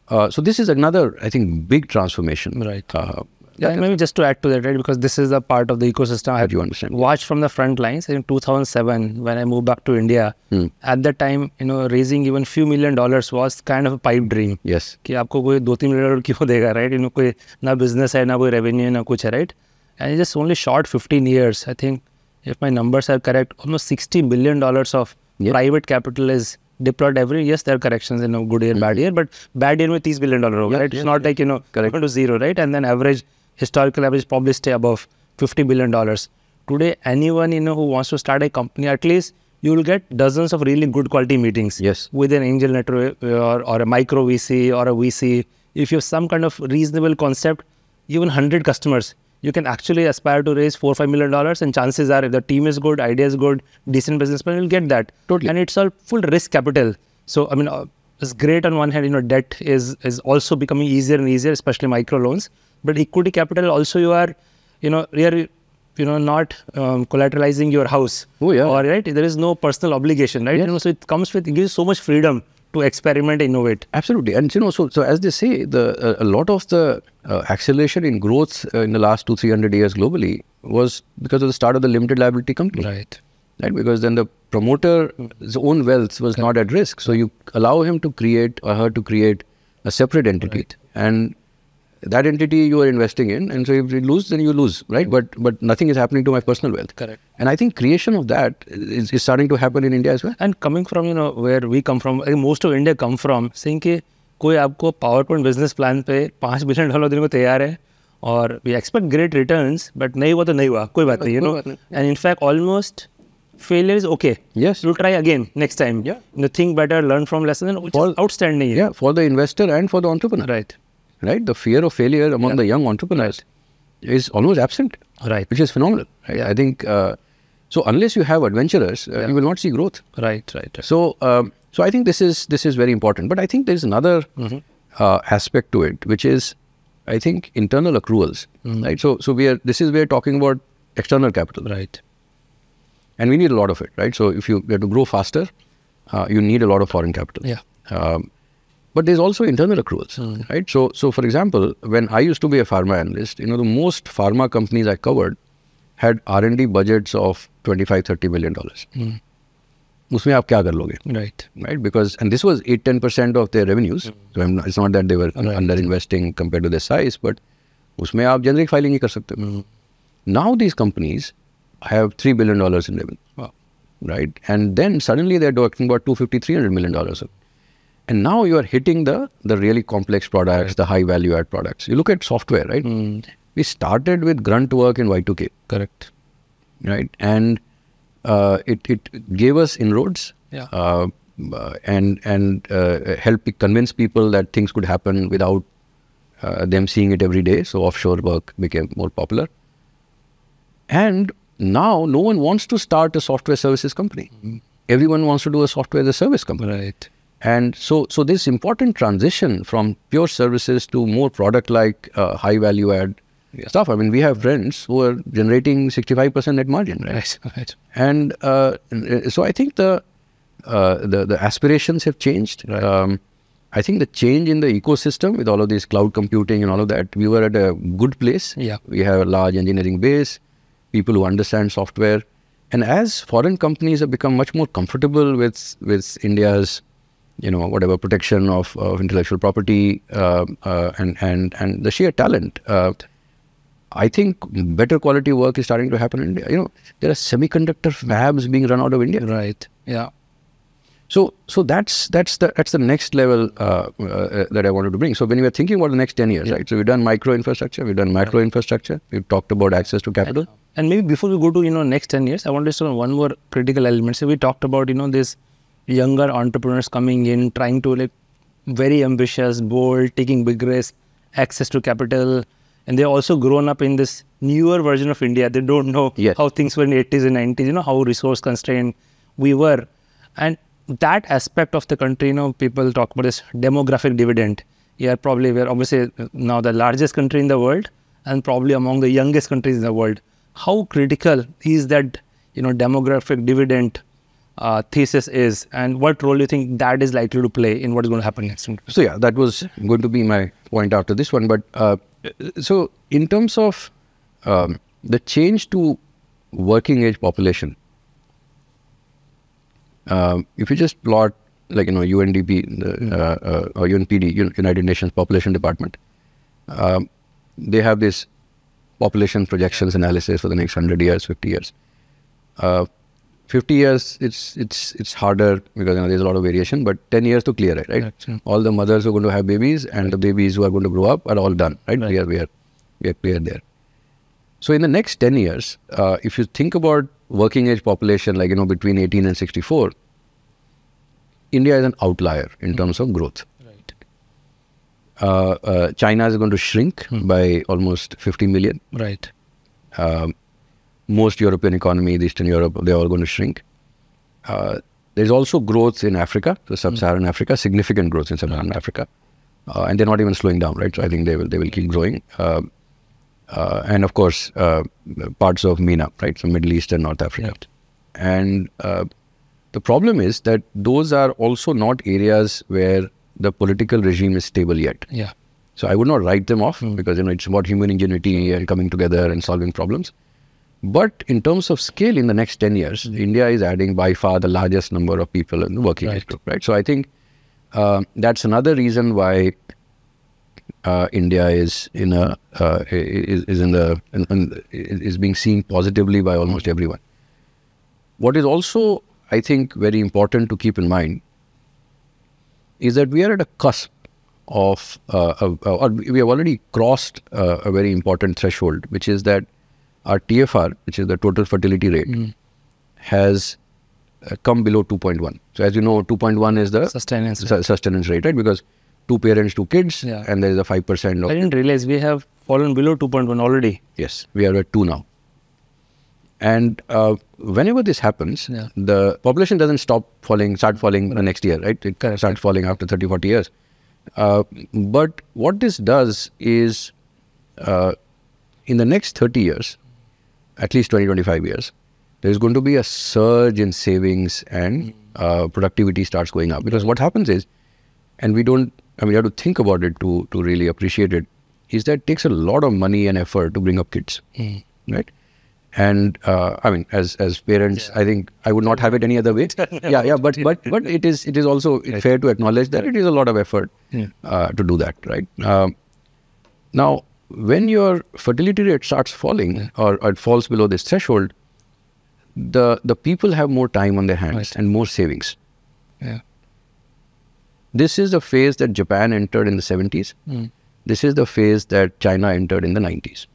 [SPEAKER 1] uh, so this is another, I think, big transformation.
[SPEAKER 2] Right.
[SPEAKER 1] Uh,
[SPEAKER 2] Yeah, and maybe just to add to that, right? Because this is a part of the ecosystem I have
[SPEAKER 1] you understand.
[SPEAKER 2] watched from the front lines. In 2007, when I moved back to India,
[SPEAKER 1] Hmm.
[SPEAKER 2] at that time, you know, raising even few million dollars was kind of a pipe dream.
[SPEAKER 1] yes.
[SPEAKER 2] कि आपको कोई दो तीन million dollar क्यों देगा right इनको कोई ना बिजनेस है ना कोई रेवेन्यू ना कुछ है right and just only short fifteen years I think if my numbers are correct almost sixty billion dollars of
[SPEAKER 1] Yeah.
[SPEAKER 2] Private capital is deployed every yes there are corrections in you know, a good year mm -hmm. bad mm-hmm. year but bad year with 30 billion dollar
[SPEAKER 1] yeah,
[SPEAKER 2] right?
[SPEAKER 1] Yeah, it's
[SPEAKER 2] not yeah. like you know
[SPEAKER 1] correct.
[SPEAKER 2] to zero right? And then average historical average probably stay above 50 billion dollars. Today anyone you know who wants to start a company at least you will get dozens of really good quality meetings
[SPEAKER 1] yes.
[SPEAKER 2] with an angel network uh, or, or a micro vc or a vc if you have some kind of reasonable concept even 100 customers you can actually aspire to raise four, five million dollars. And chances are, if the team is good, idea is good, decent businessman will get that.
[SPEAKER 1] Totally.
[SPEAKER 2] And it's all full risk capital. So, I mean, uh, it's great on one hand, you know, debt is, is also becoming easier and easier, especially micro loans. But equity capital also, you are, you know, you're, you know, not um, collateralizing your house.
[SPEAKER 1] Oh, yeah.
[SPEAKER 2] Or right, there is no personal obligation, right? You know, so it comes with it gives so much freedom to experiment, innovate.
[SPEAKER 1] Absolutely, and you know, so so as they say, the uh, a lot of the uh, acceleration in growth uh, in the last two three hundred years globally was because of the start of the limited liability company,
[SPEAKER 2] Right.
[SPEAKER 1] right? Because then the promoter's own wealth was not at risk, so you allow him to create or her to create a separate entity,
[SPEAKER 2] Right.
[SPEAKER 1] and that entity you are investing in, and so if you lose, then you lose, right? But but nothing is happening to my personal wealth,
[SPEAKER 2] Correct.
[SPEAKER 1] and I think creation of that is, is starting to happen in India as well.
[SPEAKER 2] And coming from you know where we come from, I think most of India come from, saying कि कोई आपको power point business plan पे पाँच billion dollar देने को तैयार है और we expect great returns but नहीं हुआ तो नहीं हुआ कोई बात नहीं यू
[SPEAKER 1] कोई
[SPEAKER 2] नो
[SPEAKER 1] बात नहीं।
[SPEAKER 2] And in fact almost failure is okay
[SPEAKER 1] Yes.
[SPEAKER 2] you'll try again next time
[SPEAKER 1] Yeah.
[SPEAKER 2] you know, think better learn from lesson and which is
[SPEAKER 1] For-
[SPEAKER 2] outstanding
[SPEAKER 1] Yeah, for the investor and for the entrepreneur.
[SPEAKER 2] right
[SPEAKER 1] right? The fear of failure among the young entrepreneurs is almost absent,
[SPEAKER 2] right
[SPEAKER 1] which is phenomenal. Right? I think uh, so. Unless you have adventurers, uh, you will not see growth.
[SPEAKER 2] right right, right.
[SPEAKER 1] So, um, so I think this is this is very important. But I think there is another uh, aspect to it, which is, I think, internal accruals. Right. So, so we are. This is we are talking about external capital,
[SPEAKER 2] right
[SPEAKER 1] and we need a lot of it. Right. So, if you have to grow faster, uh, you need a lot of foreign capital.
[SPEAKER 2] yeah
[SPEAKER 1] Um, but there's also internal accruals, right? So, so for example, when I used to be a pharma analyst, you know, the most pharma companies I covered had R&D budgets of 25, 30 million dollars. उसमें आप क्या कर लोगे
[SPEAKER 2] right
[SPEAKER 1] right because and this was 8 10% of their revenues so I'm not, it's not that they were
[SPEAKER 2] Right.
[SPEAKER 1] under investing compared to their size but उसमें आप generic filing ही कर सकते हो now these companies have 3 billion dollars in revenue
[SPEAKER 2] wow
[SPEAKER 1] right? And then suddenly they're talking about 250, 300 million dollars. And now you are hitting the the really complex products, the high value add products. You look at software, right? We started with grunt work in Y2K,
[SPEAKER 2] correct
[SPEAKER 1] right? And uh, it it gave us inroads.
[SPEAKER 2] Yeah.
[SPEAKER 1] Uh, uh, and and uh, help convince people that things could happen without uh, them seeing it every day. So offshore work became more popular. And now no one wants to start a software services company. Everyone wants to do a software as a service company.
[SPEAKER 2] right
[SPEAKER 1] And so, so this important transition from pure services to more product-like, uh, high value add stuff. I mean, we have friends who are generating 65% net margin, right?
[SPEAKER 2] Right. *laughs* Right.
[SPEAKER 1] And uh, so I think the uh, the the aspirations have changed. Um, I think the change in the ecosystem with all of this cloud computing and all of that, we were at a good place.
[SPEAKER 2] Yeah.
[SPEAKER 1] We have a large engineering base, people who understand software, and as foreign companies have become much more comfortable with with India's, you know, whatever protection of, of intellectual property uh, uh, and and and the sheer talent. Uh, I think better quality work is starting to happen in India. You know, there are semiconductor fabs being run out of India.
[SPEAKER 2] Right. Yeah.
[SPEAKER 1] So, so that's that's the that's the next level uh, uh, that I wanted to bring. So, when we are thinking about the next ten years, right? So, we've done micro infrastructure, we've done macro infrastructure, we've talked about access to capital.
[SPEAKER 2] And maybe before we go to you know next ten years, I want to on one more critical element. So we talked about you know this younger entrepreneurs coming in, trying to like very ambitious, bold, taking big risks, access to capital, and they're also grown up in this newer version of India. They don't know
[SPEAKER 1] Yes.
[SPEAKER 2] how things were in the 80s and 90s. You know how resource constrained we were, and that aspect of the country. You know, people talk about this demographic dividend. Yeah, probably we're obviously now the largest country in the world, and probably among the youngest countries in the world. How critical is that? You know, demographic dividend uh, thesis is, and what role you think that is likely to play in what is going to happen next?
[SPEAKER 1] So, yeah, that was going to be my point after this one. But uh, so, in terms of um, the change to working age population, um, if you just plot like you know UNDP the, uh, uh, or UNPD United Nations Population Department, um, they have this population projections analysis for the next hundred years, fifty years. Uh, 50 years it's it's it's harder because you know, there's a lot of variation but 10 years to clear it right? All the mothers who are going to have babies and the babies who are going to grow up are all done right,
[SPEAKER 2] Right.
[SPEAKER 1] we are we are we are clear there. So in the next 10 years uh, if you think about working age population like you know between 18 and 64 india is an outlier in terms of growth.
[SPEAKER 2] Right.
[SPEAKER 1] uh, uh, china is going to shrink by almost 50 million.
[SPEAKER 2] Right.
[SPEAKER 1] um, most European economies, Eastern Europe, they're all going to shrink. Uh, there's also growth in Africa, so sub-Saharan Africa, significant growth in sub-Saharan Africa, uh, and they're not even slowing down, right? So I think they will they will keep growing. Um uh, and of course, uh, parts of MENA, right? So Middle East and North Africa.
[SPEAKER 2] Right.
[SPEAKER 1] And uh, the problem is that those are also not areas where the political regime is stable yet.
[SPEAKER 2] Yeah.
[SPEAKER 1] So I would not write them off because you know it's about human ingenuity and coming together and solving problems. But in terms of scale, in the next ten years, India is adding by far the largest number of people in the working age
[SPEAKER 2] Right.
[SPEAKER 1] group. Right. So I think uh, that's another reason why uh, India is in a uh, is, is in the in, in, is being seen positively by almost everyone. What is also I think very important to keep in mind is that we are at a cusp of, uh, of uh, or we have already crossed uh, a very important threshold, which is that our TFR, which is the total fertility rate, has uh, come below 2.1. So as you know, 2.1 is the
[SPEAKER 2] Sustenance rate.
[SPEAKER 1] su- sustenance rate, right? Because two parents, two kids,
[SPEAKER 2] Yeah.
[SPEAKER 1] and there is a five percent
[SPEAKER 2] I didn't realize we have fallen below 2.1 already.
[SPEAKER 1] yes, we are at two now. And uh, whenever this happens,
[SPEAKER 2] Yeah.
[SPEAKER 1] the population doesn't stop falling, start falling the next year, right? It
[SPEAKER 2] Correct.
[SPEAKER 1] starts falling after 30, 40 years. Uh, but what this does is, uh, in the next 30 years, at least 20, 25 years, there's going to be a surge in savings and uh, productivity starts going up. Because what happens is, and we don't, I mean, you have to think about it to, to really appreciate it, is that it takes a lot of money and effort to bring up kids, right? And uh, I mean, as as parents, I think I would not have it any other way. *laughs* yeah, yeah, but but but it is it is also fair to acknowledge that it is a lot of effort
[SPEAKER 2] Yeah.
[SPEAKER 1] uh, to do that, right? Um, now, when your fertility rate starts falling or, or it falls below this threshold, the the people have more time on their hands
[SPEAKER 2] Right.
[SPEAKER 1] and more savings.
[SPEAKER 2] Yeah.
[SPEAKER 1] This is the phase that Japan entered in the 70s.
[SPEAKER 2] Mm.
[SPEAKER 1] This is the phase that China entered in the 90s.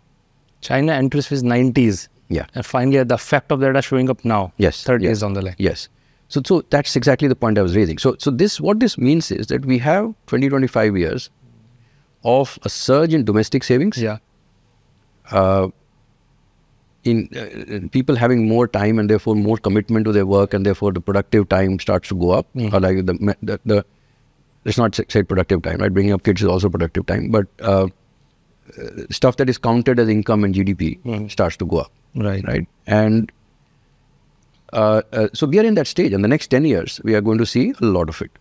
[SPEAKER 2] China enters phase 90s.
[SPEAKER 1] Yeah.
[SPEAKER 2] And finally, the effect of that are showing up now.
[SPEAKER 1] Yes.
[SPEAKER 2] 30
[SPEAKER 1] yes.
[SPEAKER 2] years on the line.
[SPEAKER 1] Yes. So, so that's exactly the point I was raising. So, so this what this means is that we have 20, 25 years of a surge in domestic savings.
[SPEAKER 2] Yeah.
[SPEAKER 1] Uh, in, uh, in people having more time and therefore more commitment to their work and therefore the productive time starts to go up.
[SPEAKER 2] Mhm.
[SPEAKER 1] Or like the, the the let's not say productive time, right? Bringing up kids is also productive time, but uh, stuff that is counted as income and GDP starts to go up,
[SPEAKER 2] Right.
[SPEAKER 1] right? And uh, uh, so we are in that stage, and the next 10 years, we are going to see a lot of it.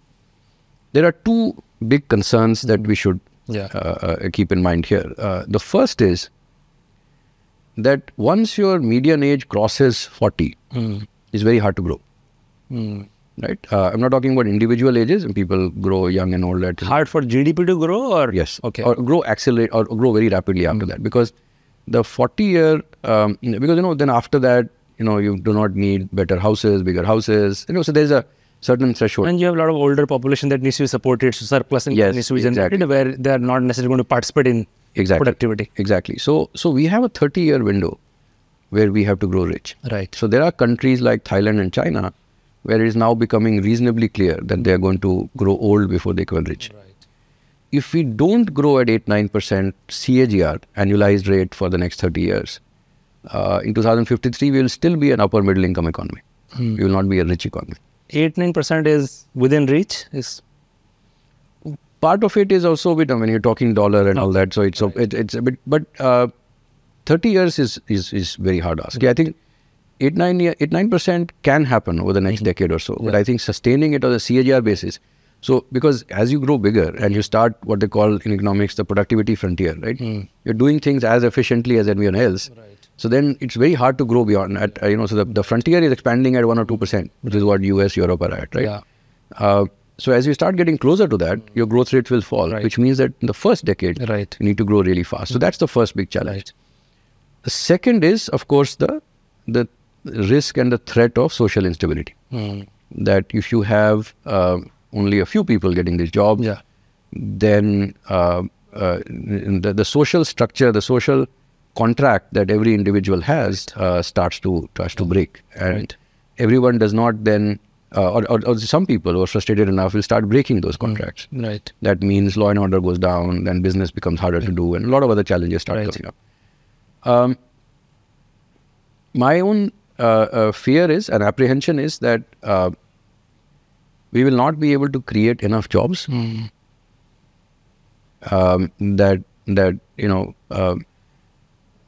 [SPEAKER 1] There are two big concerns that we should
[SPEAKER 2] Yeah.
[SPEAKER 1] uh, uh, keep in mind here. Uh, the first is that once your median age crosses 40,
[SPEAKER 2] Mm.
[SPEAKER 1] it's very hard to grow,
[SPEAKER 2] Mm.
[SPEAKER 1] right? Uh, I'm not talking about individual ages, and people grow young and old at
[SPEAKER 2] Hard for GDP to grow, or
[SPEAKER 1] Yes.
[SPEAKER 2] Okay.
[SPEAKER 1] Or grow accelerate or grow very rapidly after that because the 40 year um, because you know then after that you know you do not need better houses, bigger houses. You know so there's a certain threshold.
[SPEAKER 2] and you have a lot of older population that needs to be supported, so surplus income
[SPEAKER 1] Yes,
[SPEAKER 2] needs to be generated,
[SPEAKER 1] exactly.
[SPEAKER 2] where they are not necessarily going to participate in
[SPEAKER 1] exactly.
[SPEAKER 2] productivity.
[SPEAKER 1] Exactly. So so we have a 30 year window where we have to grow rich.
[SPEAKER 2] Right.
[SPEAKER 1] So there are countries like Thailand and China where it is now becoming reasonably clear that they are going to grow old before they become rich.
[SPEAKER 2] Right.
[SPEAKER 1] if we don't grow at 8 9% CAGR, annualized rate for the next 30 years, uh, in 2053, we will still be an upper middle income economy.
[SPEAKER 2] Hmm.
[SPEAKER 1] We will not be a rich economy.
[SPEAKER 2] Eight nine percent is within reach. Is
[SPEAKER 1] Part of it is also with, I mean, you're talking dollar and all that, so it's, a, it, it's a bit, but uh, 30 years is, is, is very hard ask. Yeah, I think 8 9 year- 8 9% can happen over the next decade or so, but I think sustaining it on a CAGR basis. So, because as you grow bigger and you start what they call in economics the productivity frontier, right? You're doing things as efficiently as anyone else.
[SPEAKER 2] Right.
[SPEAKER 1] So then it's very hard to grow beyond that. Uh, you know, so the, the frontier is expanding at one or two percent, which is what US, Europe are at, right?
[SPEAKER 2] Yeah.
[SPEAKER 1] Uh, so as you start getting closer to that, your growth rate will fall,
[SPEAKER 2] Right.
[SPEAKER 1] which means that in the first decade,
[SPEAKER 2] Right.
[SPEAKER 1] you need to grow really fast. So that's the first big challenge.
[SPEAKER 2] Right.
[SPEAKER 1] The second is, of course, the the risk and the threat of social instability.
[SPEAKER 2] Mm.
[SPEAKER 1] That if you have uh, only a few people getting these jobs,
[SPEAKER 2] Yeah.
[SPEAKER 1] then uh, uh, the, the social structure, the social contract that every individual has uh, starts to starts to break, and
[SPEAKER 2] Right.
[SPEAKER 1] everyone does not then, uh, or, or, or some people who are frustrated enough will start breaking those contracts.
[SPEAKER 2] Right.
[SPEAKER 1] That means law and order goes down, then business becomes harder to do, and a lot of other challenges start
[SPEAKER 2] Right.
[SPEAKER 1] coming up. Um, my own uh, uh, fear is and apprehension is that uh, we will not be able to create enough jobs
[SPEAKER 2] Mm.
[SPEAKER 1] um, that that you know, um,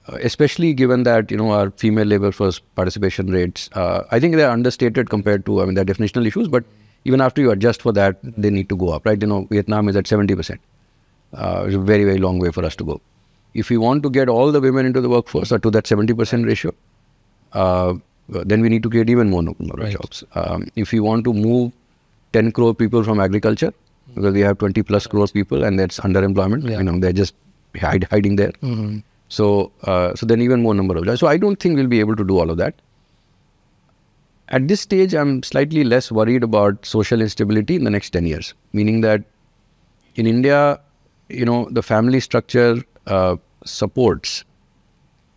[SPEAKER 1] especially given that you know our female labor force participation rates, uh, I think they are understated compared to I mean, they're definitional issues, but even after you adjust for that, they need to go up, right? You know, Vietnam is at seventy percent. Uh, it's a very very long way for us to go. If we want to get all the women into the workforce or to that seventy percent ratio, uh, then we need to create even more number of
[SPEAKER 2] Right.
[SPEAKER 1] jobs. Um, if we want to move 10 crore people from agriculture, because we have 20 plus crore people and that's underemployment,
[SPEAKER 2] Yeah.
[SPEAKER 1] you know, they're just hide, hiding there.
[SPEAKER 2] Mhm.
[SPEAKER 1] So, uh, so then even more number of jobs. So I don't think we'll be able to do all of that. At this stage, I'm slightly less worried about social instability in the next 10 years, meaning that in India, you know, the family structure uh, supports,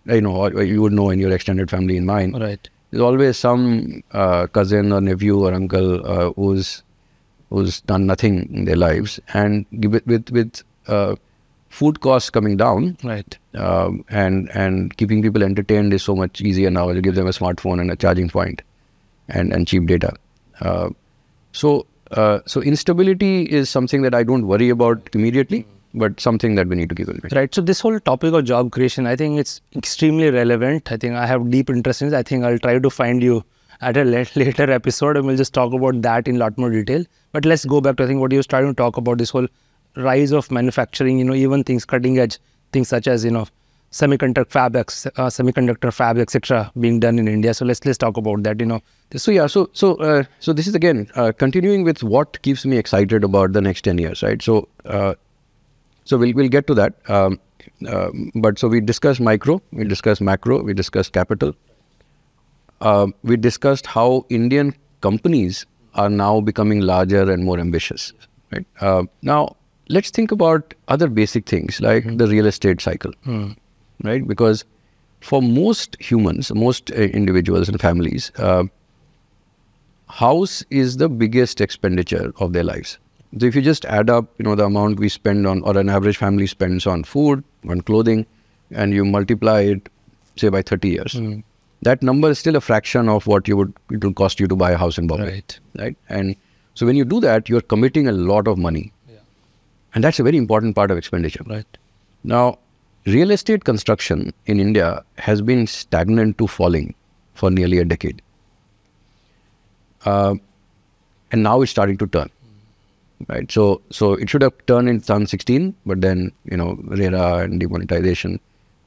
[SPEAKER 1] you know, or you would know in your extended family, in mine,
[SPEAKER 2] Right.
[SPEAKER 1] there's always some uh, cousin or nephew or uncle uh, who's who's done nothing in their lives, and with with, with uh, food costs coming down
[SPEAKER 2] Right.
[SPEAKER 1] um, and and keeping people entertained is so much easier now. You give them a smartphone and a charging point, and and cheap data. Uh, so uh, so instability is something that I don't worry about immediately, but something that we need to keep in mind.
[SPEAKER 2] Right. So this whole topic of job creation, I think it's extremely relevant. I think I have deep interest in it. I think I'll try to find you at a *laughs* later episode and we'll just talk about that in a lot more detail. But let's go back to I think what you were starting to talk about this whole rise of manufacturing. You know, even things cutting edge things such as you know semiconductor fabrics, uh, semiconductor fabs, etc., being done in India. So let's let's talk about that. You know,
[SPEAKER 1] So yeah, so so uh, so this is again uh, continuing with what keeps me excited about the next ten years, right? So uh, so we'll we'll get to that. Um, um, but so we discussed micro, we discussed macro, we discussed capital. Um we discussed how Indian companies are now becoming larger and more ambitious. Right uh, now, let's think about other basic things like the real estate cycle, right? Because for most humans, most uh, individuals and families, uh, house is the biggest expenditure of their lives. So if you just add up, you know, the amount we spend on, or an average family spends on food, on clothing, and you multiply it, say by 30 years, that number is still a fraction of what you would it will cost you to buy a house in Bombay,
[SPEAKER 2] Right.
[SPEAKER 1] right? And so when you do that, you're committing a lot of money. And that's a very important part of expenditure.
[SPEAKER 2] right.
[SPEAKER 1] Now, real estate construction in India has been stagnant to falling for nearly a decade. Uh, and now it's starting to turn. Right. So so it should have turned in 2016, but then, you know, RERA and demonetization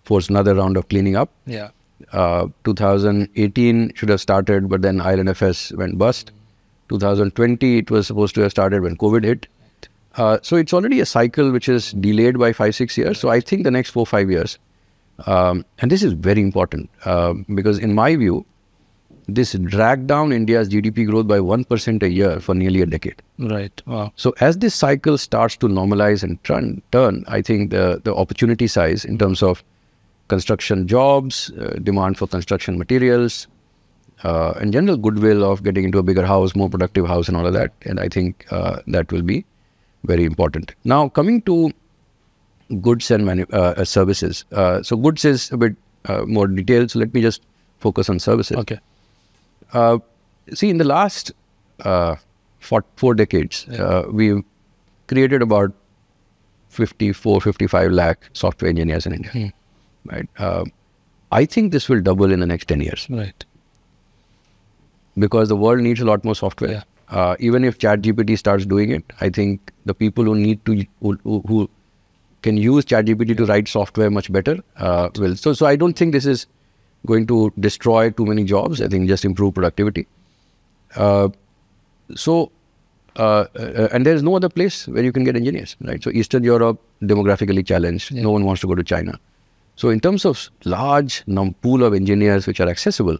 [SPEAKER 1] forced another round of cleaning up.
[SPEAKER 2] Yeah.
[SPEAKER 1] Uh, 2018 should have started, but then IL&FS went bust. 2020 it was supposed to have started when COVID hit. Uh, so it's already a cycle which is delayed by five, six years. So I think the next four, five years, um, and this is very important uh, because in my view, this dragged down India's GDP growth by 1% a year for nearly a decade.
[SPEAKER 2] Right. Wow.
[SPEAKER 1] So as this cycle starts to normalize and turn, turn I think the, the opportunity size in terms of construction jobs, uh, demand for construction materials, uh, and general goodwill of getting into a bigger house, more productive house and all of that. And I think uh, that will be very important. Now, coming to goods and manu- uh, services. Uh, so goods is a bit uh, more detailed. So let me just focus on services.
[SPEAKER 2] Okay.
[SPEAKER 1] Uh, see, in the last four, four decades,
[SPEAKER 2] Yeah.
[SPEAKER 1] we've created about 54, 55 lakh software engineers in India.
[SPEAKER 2] Hmm.
[SPEAKER 1] Right. I think this will double in the next 10 years
[SPEAKER 2] Right.
[SPEAKER 1] because the world needs a lot more software.
[SPEAKER 2] Yeah.
[SPEAKER 1] Uh, even if ChatGPT starts doing it, I think the people who need to who, who- can use ChatGPT to write software much better uh, will. So, so I don't think this is going to destroy too many jobs. I think just improve productivity. Uh, so, uh, uh, and there is no other place where you can get engineers, right? So, Eastern Europe demographically challenged.
[SPEAKER 2] Yeah.
[SPEAKER 1] No one wants to go to China. So, in terms of large pool of engineers which are accessible,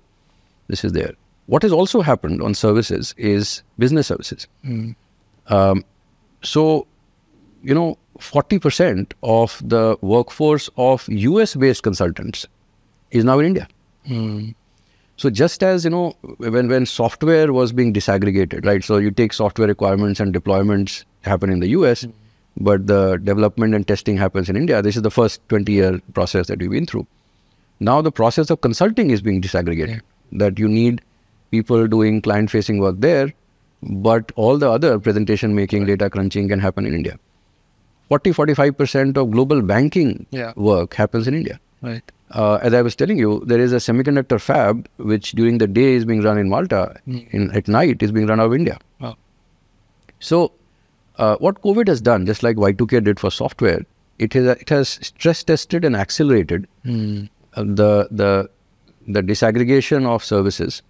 [SPEAKER 1] this is there. What has also happened on services is business services.
[SPEAKER 2] Hmm.
[SPEAKER 1] Um, so, you know, 40% of the workforce of US based consultants is now in India.
[SPEAKER 2] Hmm.
[SPEAKER 1] So, just as, you know, when, when software was being disaggregated, right? So, you take software requirements and deployments happen in the US, but the development and testing happens in India. This is the first 20 year process that we've been through. Now, the process of consulting is being disaggregated, that you need people doing client facing work there, but all the other presentation making, data crunching can happen in India. 40 45% of global banking
[SPEAKER 2] Yeah.
[SPEAKER 1] work happens in India.
[SPEAKER 2] Right.
[SPEAKER 1] Uh, as I was telling you, there is a semiconductor fab which during the day is being run in Malta,
[SPEAKER 2] Mm.
[SPEAKER 1] in, at night is being run out of India.
[SPEAKER 2] Wow.
[SPEAKER 1] So, uh, what COVID has done, just like Y2K did for software, it has it has stress tested and accelerated uh, the the the disaggregation of services.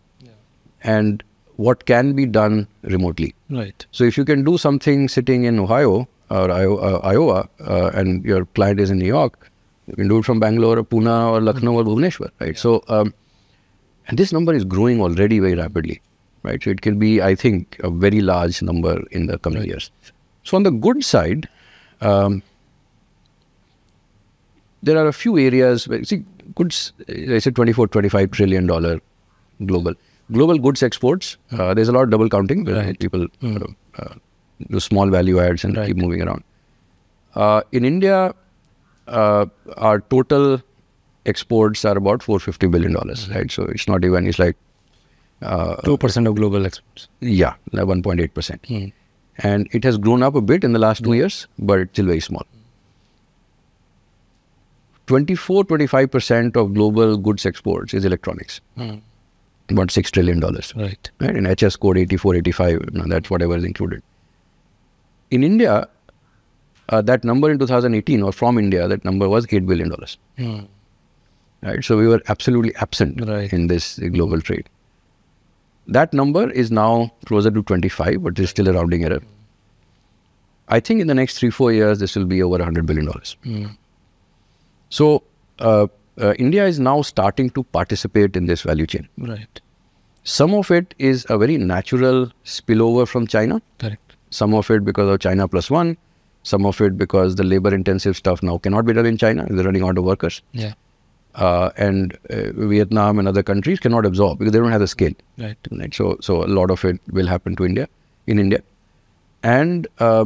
[SPEAKER 1] And what can be done remotely.
[SPEAKER 2] Right.
[SPEAKER 1] So, if you can do something sitting in Ohio or uh, Iowa, uh, and your client is in New York, you can do it from Bangalore or Pune or Lucknow or Bhubaneswar, right? So, um, and this number is growing already very rapidly, right? So, it can be, I think, a very large number in the coming years. So, on the good side, um, there are a few areas where, see, goods, I said 24, 25 trillion dollar global. Global goods exports, uh, there's a lot of double counting. where
[SPEAKER 2] Right.
[SPEAKER 1] People uh, uh, do small value adds and
[SPEAKER 2] Right.
[SPEAKER 1] keep moving around. Uh, in India, uh, our total exports are about 450 billion dollars, right? So it's not even, it's like, uh,
[SPEAKER 2] Two percent of global exports.
[SPEAKER 1] yeah, like 1.8 percent
[SPEAKER 2] Hmm.
[SPEAKER 1] and it has grown up a bit in the last two years, but it's still very small. 24 25% of global goods exports is electronics,
[SPEAKER 2] Hmm.
[SPEAKER 1] About $6 trillion. Right?
[SPEAKER 2] Right.
[SPEAKER 1] In HS code 84, 85, you know, that's whatever is included. In India, uh, that number in 2018 or from India, that number was $8 billion.
[SPEAKER 2] Hmm.
[SPEAKER 1] Right? So we were absolutely absent
[SPEAKER 2] Right.
[SPEAKER 1] in this uh, global trade. That number is now closer to 25, but there's still a rounding error. I think in the next three, four years, this will be over $100 billion.
[SPEAKER 2] Hmm.
[SPEAKER 1] So uh, uh, India is now starting to participate in this value chain.
[SPEAKER 2] Right.
[SPEAKER 1] Some of it is a very natural spillover from China.
[SPEAKER 2] Correct.
[SPEAKER 1] Some of it because of China plus one. Some of it because the labor intensive stuff now cannot be done in China. They're running out of workers.
[SPEAKER 2] Yeah.
[SPEAKER 1] Uh, and uh, Vietnam and other countries cannot absorb because they don't have the scale.
[SPEAKER 2] Right.
[SPEAKER 1] Right? So, so a lot of it will happen to India, in India, and uh,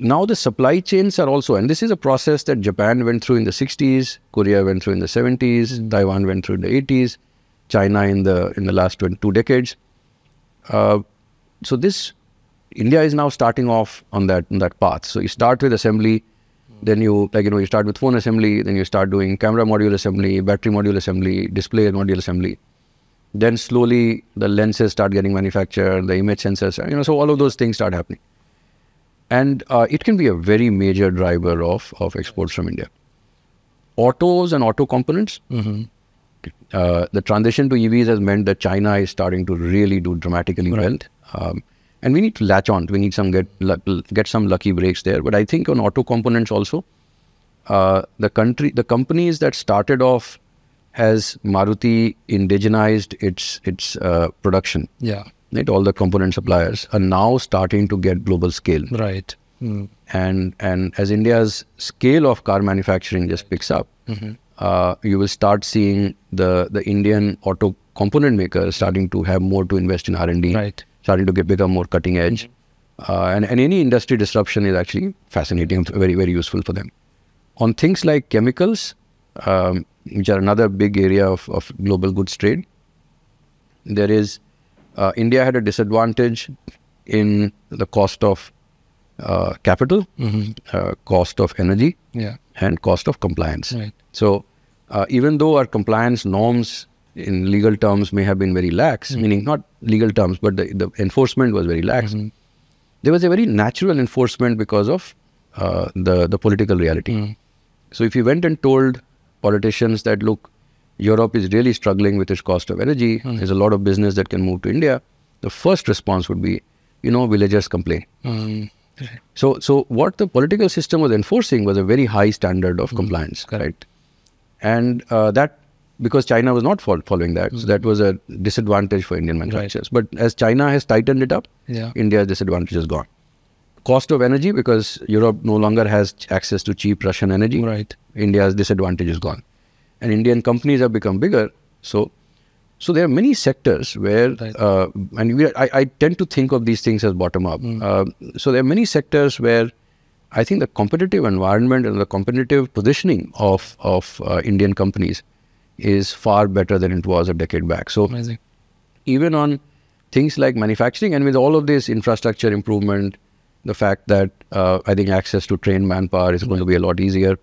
[SPEAKER 1] now the supply chains are also, and this is a process that Japan went through in the 60s, Korea went through in the 70s, Taiwan went through in the 80s, China in the in the last 20, two decades. Uh, so this India is now starting off on that on that path. So you start with assembly, Then you like you know you start with phone assembly, then you start doing camera module assembly, battery module assembly, display module assembly. Then slowly the lenses start getting manufactured, the image sensors, you know, so all of those things start happening, and uh, it can be a very major driver of of exports from India. Autos and auto components. Uh, the transition to EVs has meant that China is starting to really do dramatically well. Um, and we need to latch on. We need some get get some lucky breaks there. But I think on auto components also, uh, the country, the companies that started off as Maruti indigenized its its uh, production,
[SPEAKER 2] Yeah.
[SPEAKER 1] Right? All the component suppliers are now starting to get global scale,
[SPEAKER 2] Right. Mm.
[SPEAKER 1] and and as India's scale of car manufacturing just picks up, uh, you will start seeing the the Indian auto component makers starting to have more to invest in R and D
[SPEAKER 2] Right.
[SPEAKER 1] starting to get become more cutting edge. Uh, and, and any industry disruption is actually fascinating, very, very useful for them. On things like chemicals, um, which are another big area of, of global goods trade, there is, uh, India had a disadvantage in the cost of uh, capital, uh, cost of energy,
[SPEAKER 2] Yeah.
[SPEAKER 1] and cost of compliance.
[SPEAKER 2] Right.
[SPEAKER 1] So, uh, even though our compliance norms in legal terms may have been very lax, meaning not legal terms, but the, the enforcement was very lax, there was a very natural enforcement because of uh, the, the political reality. So, if you went and told politicians that, look, Europe is really struggling with its cost of energy, there's a lot of business that can move to India, the first response would be, you know, villagers complain.
[SPEAKER 2] Mm.
[SPEAKER 1] So, so what the political system was enforcing was a very high standard of compliance, right? And uh, that because China was not following that, so that was a disadvantage for Indian manufacturers. But as China has tightened it up,
[SPEAKER 2] Yeah.
[SPEAKER 1] India's disadvantage is gone. Cost of energy because Europe no longer has access to cheap Russian energy.
[SPEAKER 2] Right.
[SPEAKER 1] India's disadvantage is gone, and Indian companies have become bigger. So, so there are many sectors where,
[SPEAKER 2] Right.
[SPEAKER 1] uh, and we, I, I tend to think of these things as bottom up. Uh, so there are many sectors where I think the competitive environment and the competitive positioning of of uh, Indian companies is far better than it was a decade back. So
[SPEAKER 2] Amazing.
[SPEAKER 1] even on things like manufacturing and with all of this infrastructure improvement, the fact that uh, I think access to trained manpower is going to be a lot easier.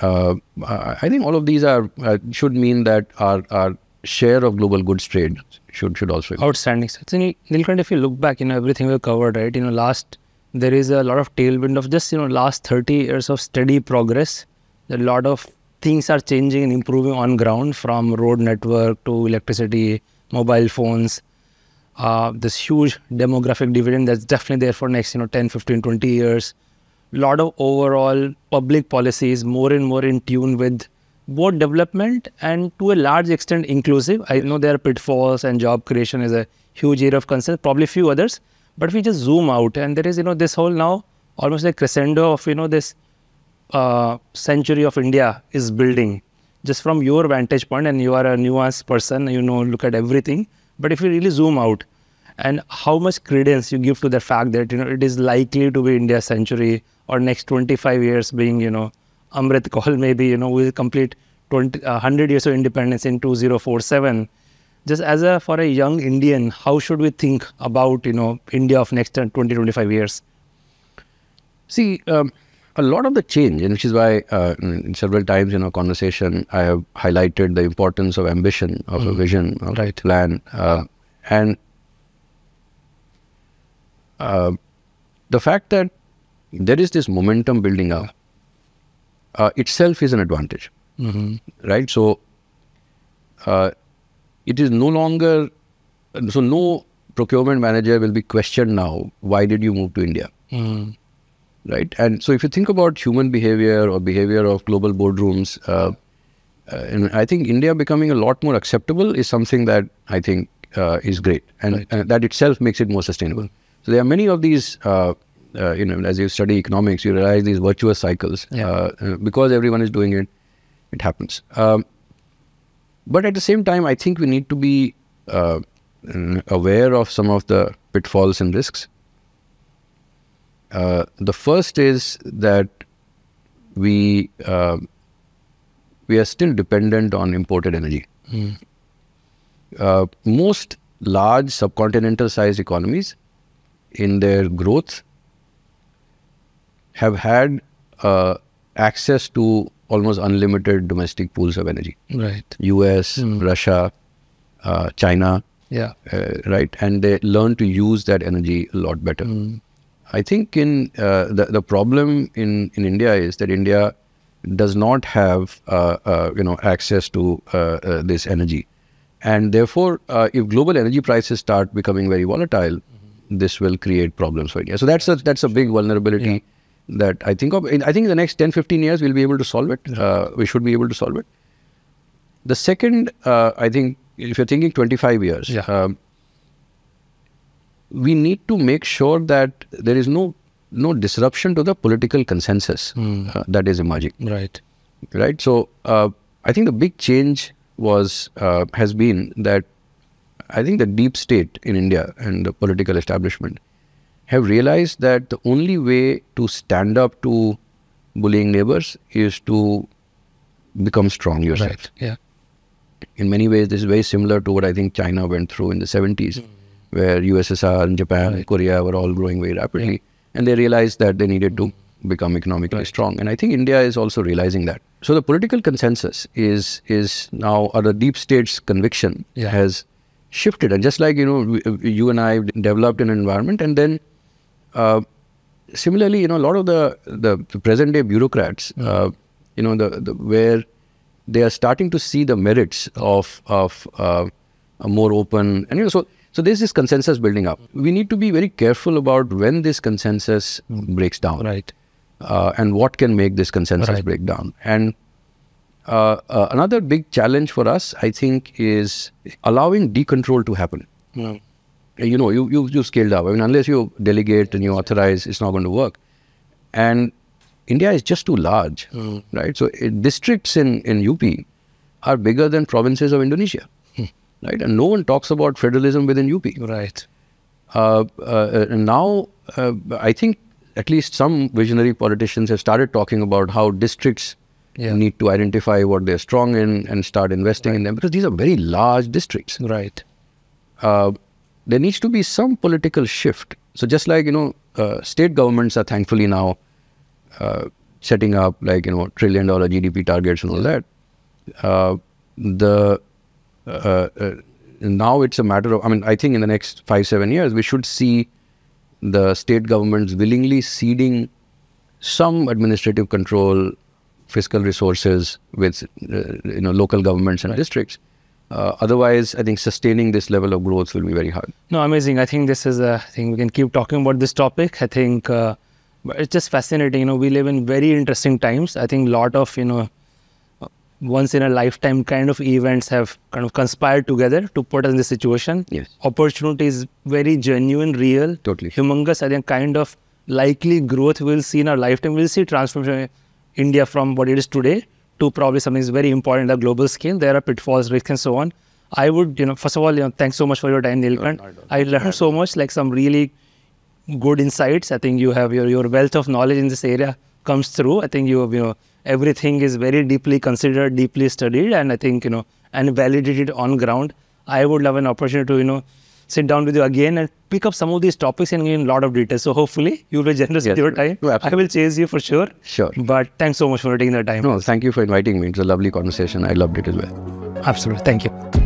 [SPEAKER 1] Uh, I think all of these are uh, should mean that our our share of global goods trade should should also improve.
[SPEAKER 2] Outstanding. So, Nil- Neelkanth, if you look back, you know, everything we've covered, right? You know, last, there is a lot of tailwind of just, you know, last 30 years of steady progress. A lot of things are changing and improving on ground from road network to electricity, mobile phones. Uh, this huge demographic dividend that's definitely there for next, you know, 10, 15, 20 years. Lot of overall public policies more and more in tune with both development and to a large extent inclusive. I know there are pitfalls and job creation is a huge area of concern, probably few others. But if we just zoom out and there is, you know, this whole now almost like crescendo of, you know, this uh, century of India is building. Just from your vantage point, and you are a nuanced person, you know, look at everything. But if you really zoom out, and how much credence you give to the fact that you know it is likely to be India's century or next 25 years being you know Amrit Kaal maybe you know will complete 20, uh, 100 years of independence in 2047 just as a for a young Indian how should we think about you know India of next 20 25 years?
[SPEAKER 1] See, um, a lot of the change, and which is why uh, in several times in our conversation, I have highlighted the importance of ambition, of a vision, of a
[SPEAKER 2] Right.
[SPEAKER 1] plan, uh, and uh, the fact that there is this momentum building up uh, itself is an advantage, right? So, uh, it is no longer so no procurement manager will be questioned now. Why did you move to India? right? And so if you think about human behavior or behavior of global boardrooms, uh, uh, and I think India becoming a lot more acceptable is something that I think uh, is great, and, and that itself makes it more sustainable. So there are many of these. Uh, uh, you know, as you study economics, you realize these virtuous cycles.
[SPEAKER 2] Yeah.
[SPEAKER 1] Uh, uh, because everyone is doing it, it happens. Um, but at the same time, I think we need to be uh, mm, aware of some of the pitfalls and risks. Uh, the first is that we uh, we are still dependent on imported energy. Uh, most large subcontinental sized economies in their growth have had uh, access to almost unlimited domestic pools of energy.
[SPEAKER 2] Right.
[SPEAKER 1] US, Russia, uh, China,
[SPEAKER 2] Yeah.
[SPEAKER 1] uh, right? And they learn to use that energy a lot better. I think in uh, the the problem in in India is that India does not have uh, uh, you know access to this energy, and therefore, uh, if global energy prices start becoming very volatile, this will create problems for India. So that's a that's a big vulnerability that I think of. I think in the next 10, 15 years we'll be able to solve it. Uh, we should be able to solve it. The second, uh, I think, if you're thinking 25 years,
[SPEAKER 2] Yeah.
[SPEAKER 1] um, we need to make sure that there is no no disruption to the political consensus uh, that is emerging.
[SPEAKER 2] Right.
[SPEAKER 1] Right. So uh, I think the big change was uh, has been that I think the deep state in India and the political establishment have realized that the only way to stand up to bullying neighbors is to become strong yourself
[SPEAKER 2] Right. Yeah.
[SPEAKER 1] in many ways, this is very similar to what I think China went through in the 70s, hmm. where USSR and Japan and Korea were all growing very rapidly. And they realized that they needed to hmm. become economically strong. And I think India is also realizing that. So the political consensus is is now, or the deep state's conviction
[SPEAKER 2] Yeah.
[SPEAKER 1] has shifted. And just like, you know, we- you and I developed an environment, and then uh, similarly, you know, a lot of the, the, the present day bureaucrats, uh, you know, the, the where they are starting to see the merits of of uh, a more open and you know so so there's this consensus building up. We need to be very careful about when this consensus breaks down,
[SPEAKER 2] Right.
[SPEAKER 1] uh, and what can make this consensus
[SPEAKER 2] Right.
[SPEAKER 1] break down. And uh, uh, another big challenge for us, I think, is allowing decontrol to happen
[SPEAKER 2] Mm.
[SPEAKER 1] you know, you, you, you scaled up. I mean, unless you delegate and you authorize, it's not going to work. And India is just too large, right? So uh, districts in, in UP are bigger than provinces of Indonesia, right? And no one talks about federalism within UP.
[SPEAKER 2] Right.
[SPEAKER 1] Uh, uh, and now, uh, I think at least some visionary politicians have started talking about how districts
[SPEAKER 2] Yeah.
[SPEAKER 1] need to identify what they're strong in and start investing in them because these are very large districts
[SPEAKER 2] Right.
[SPEAKER 1] uh, there needs to be some political shift. So just like you know, uh, state governments are thankfully now uh, setting up like you know trillion dollar GDP targets and all that. Uh, the uh, uh, now it's a matter of. I mean, I think in the next five seven years we should see the state governments willingly ceding some administrative control, fiscal resources with uh, you know local governments and districts. Uh, otherwise, I think sustaining this level of growth will be very hard.
[SPEAKER 2] No, amazing. I think this is a thing we can keep talking about this topic. I think uh, it's just fascinating. You know, we live in very interesting times. I think a lot of you know once in a lifetime kind of events have kind of conspired together to put us in this situation.
[SPEAKER 1] Yes.
[SPEAKER 2] Opportunity is very genuine, real,
[SPEAKER 1] Totally.
[SPEAKER 2] humongous. I think kind of likely growth we'll see in our lifetime. We'll see transformation India from what it is today to probably something that's very important at the global scale. There are pitfalls, risks, and so on. I would, you know, first of all, you know, thanks so much for your time, Neelkanth. I learned so much, like some really good insights. I think you have your, your wealth of knowledge in this area comes through. I think you have, you know, everything is very deeply considered, deeply studied, and I think, you know, and validated on ground. I would love an opportunity to, you know, sit down with you again and pick up some of these topics and in a lot of detail. So hopefully you'll be generous with your time.
[SPEAKER 1] no,
[SPEAKER 2] I will chase you for sure.
[SPEAKER 1] Sure.
[SPEAKER 2] But thanks so much for taking the time.
[SPEAKER 1] No, thank you for inviting me. It's a lovely conversation. I loved it as well.
[SPEAKER 2] Absolutely. Thank you.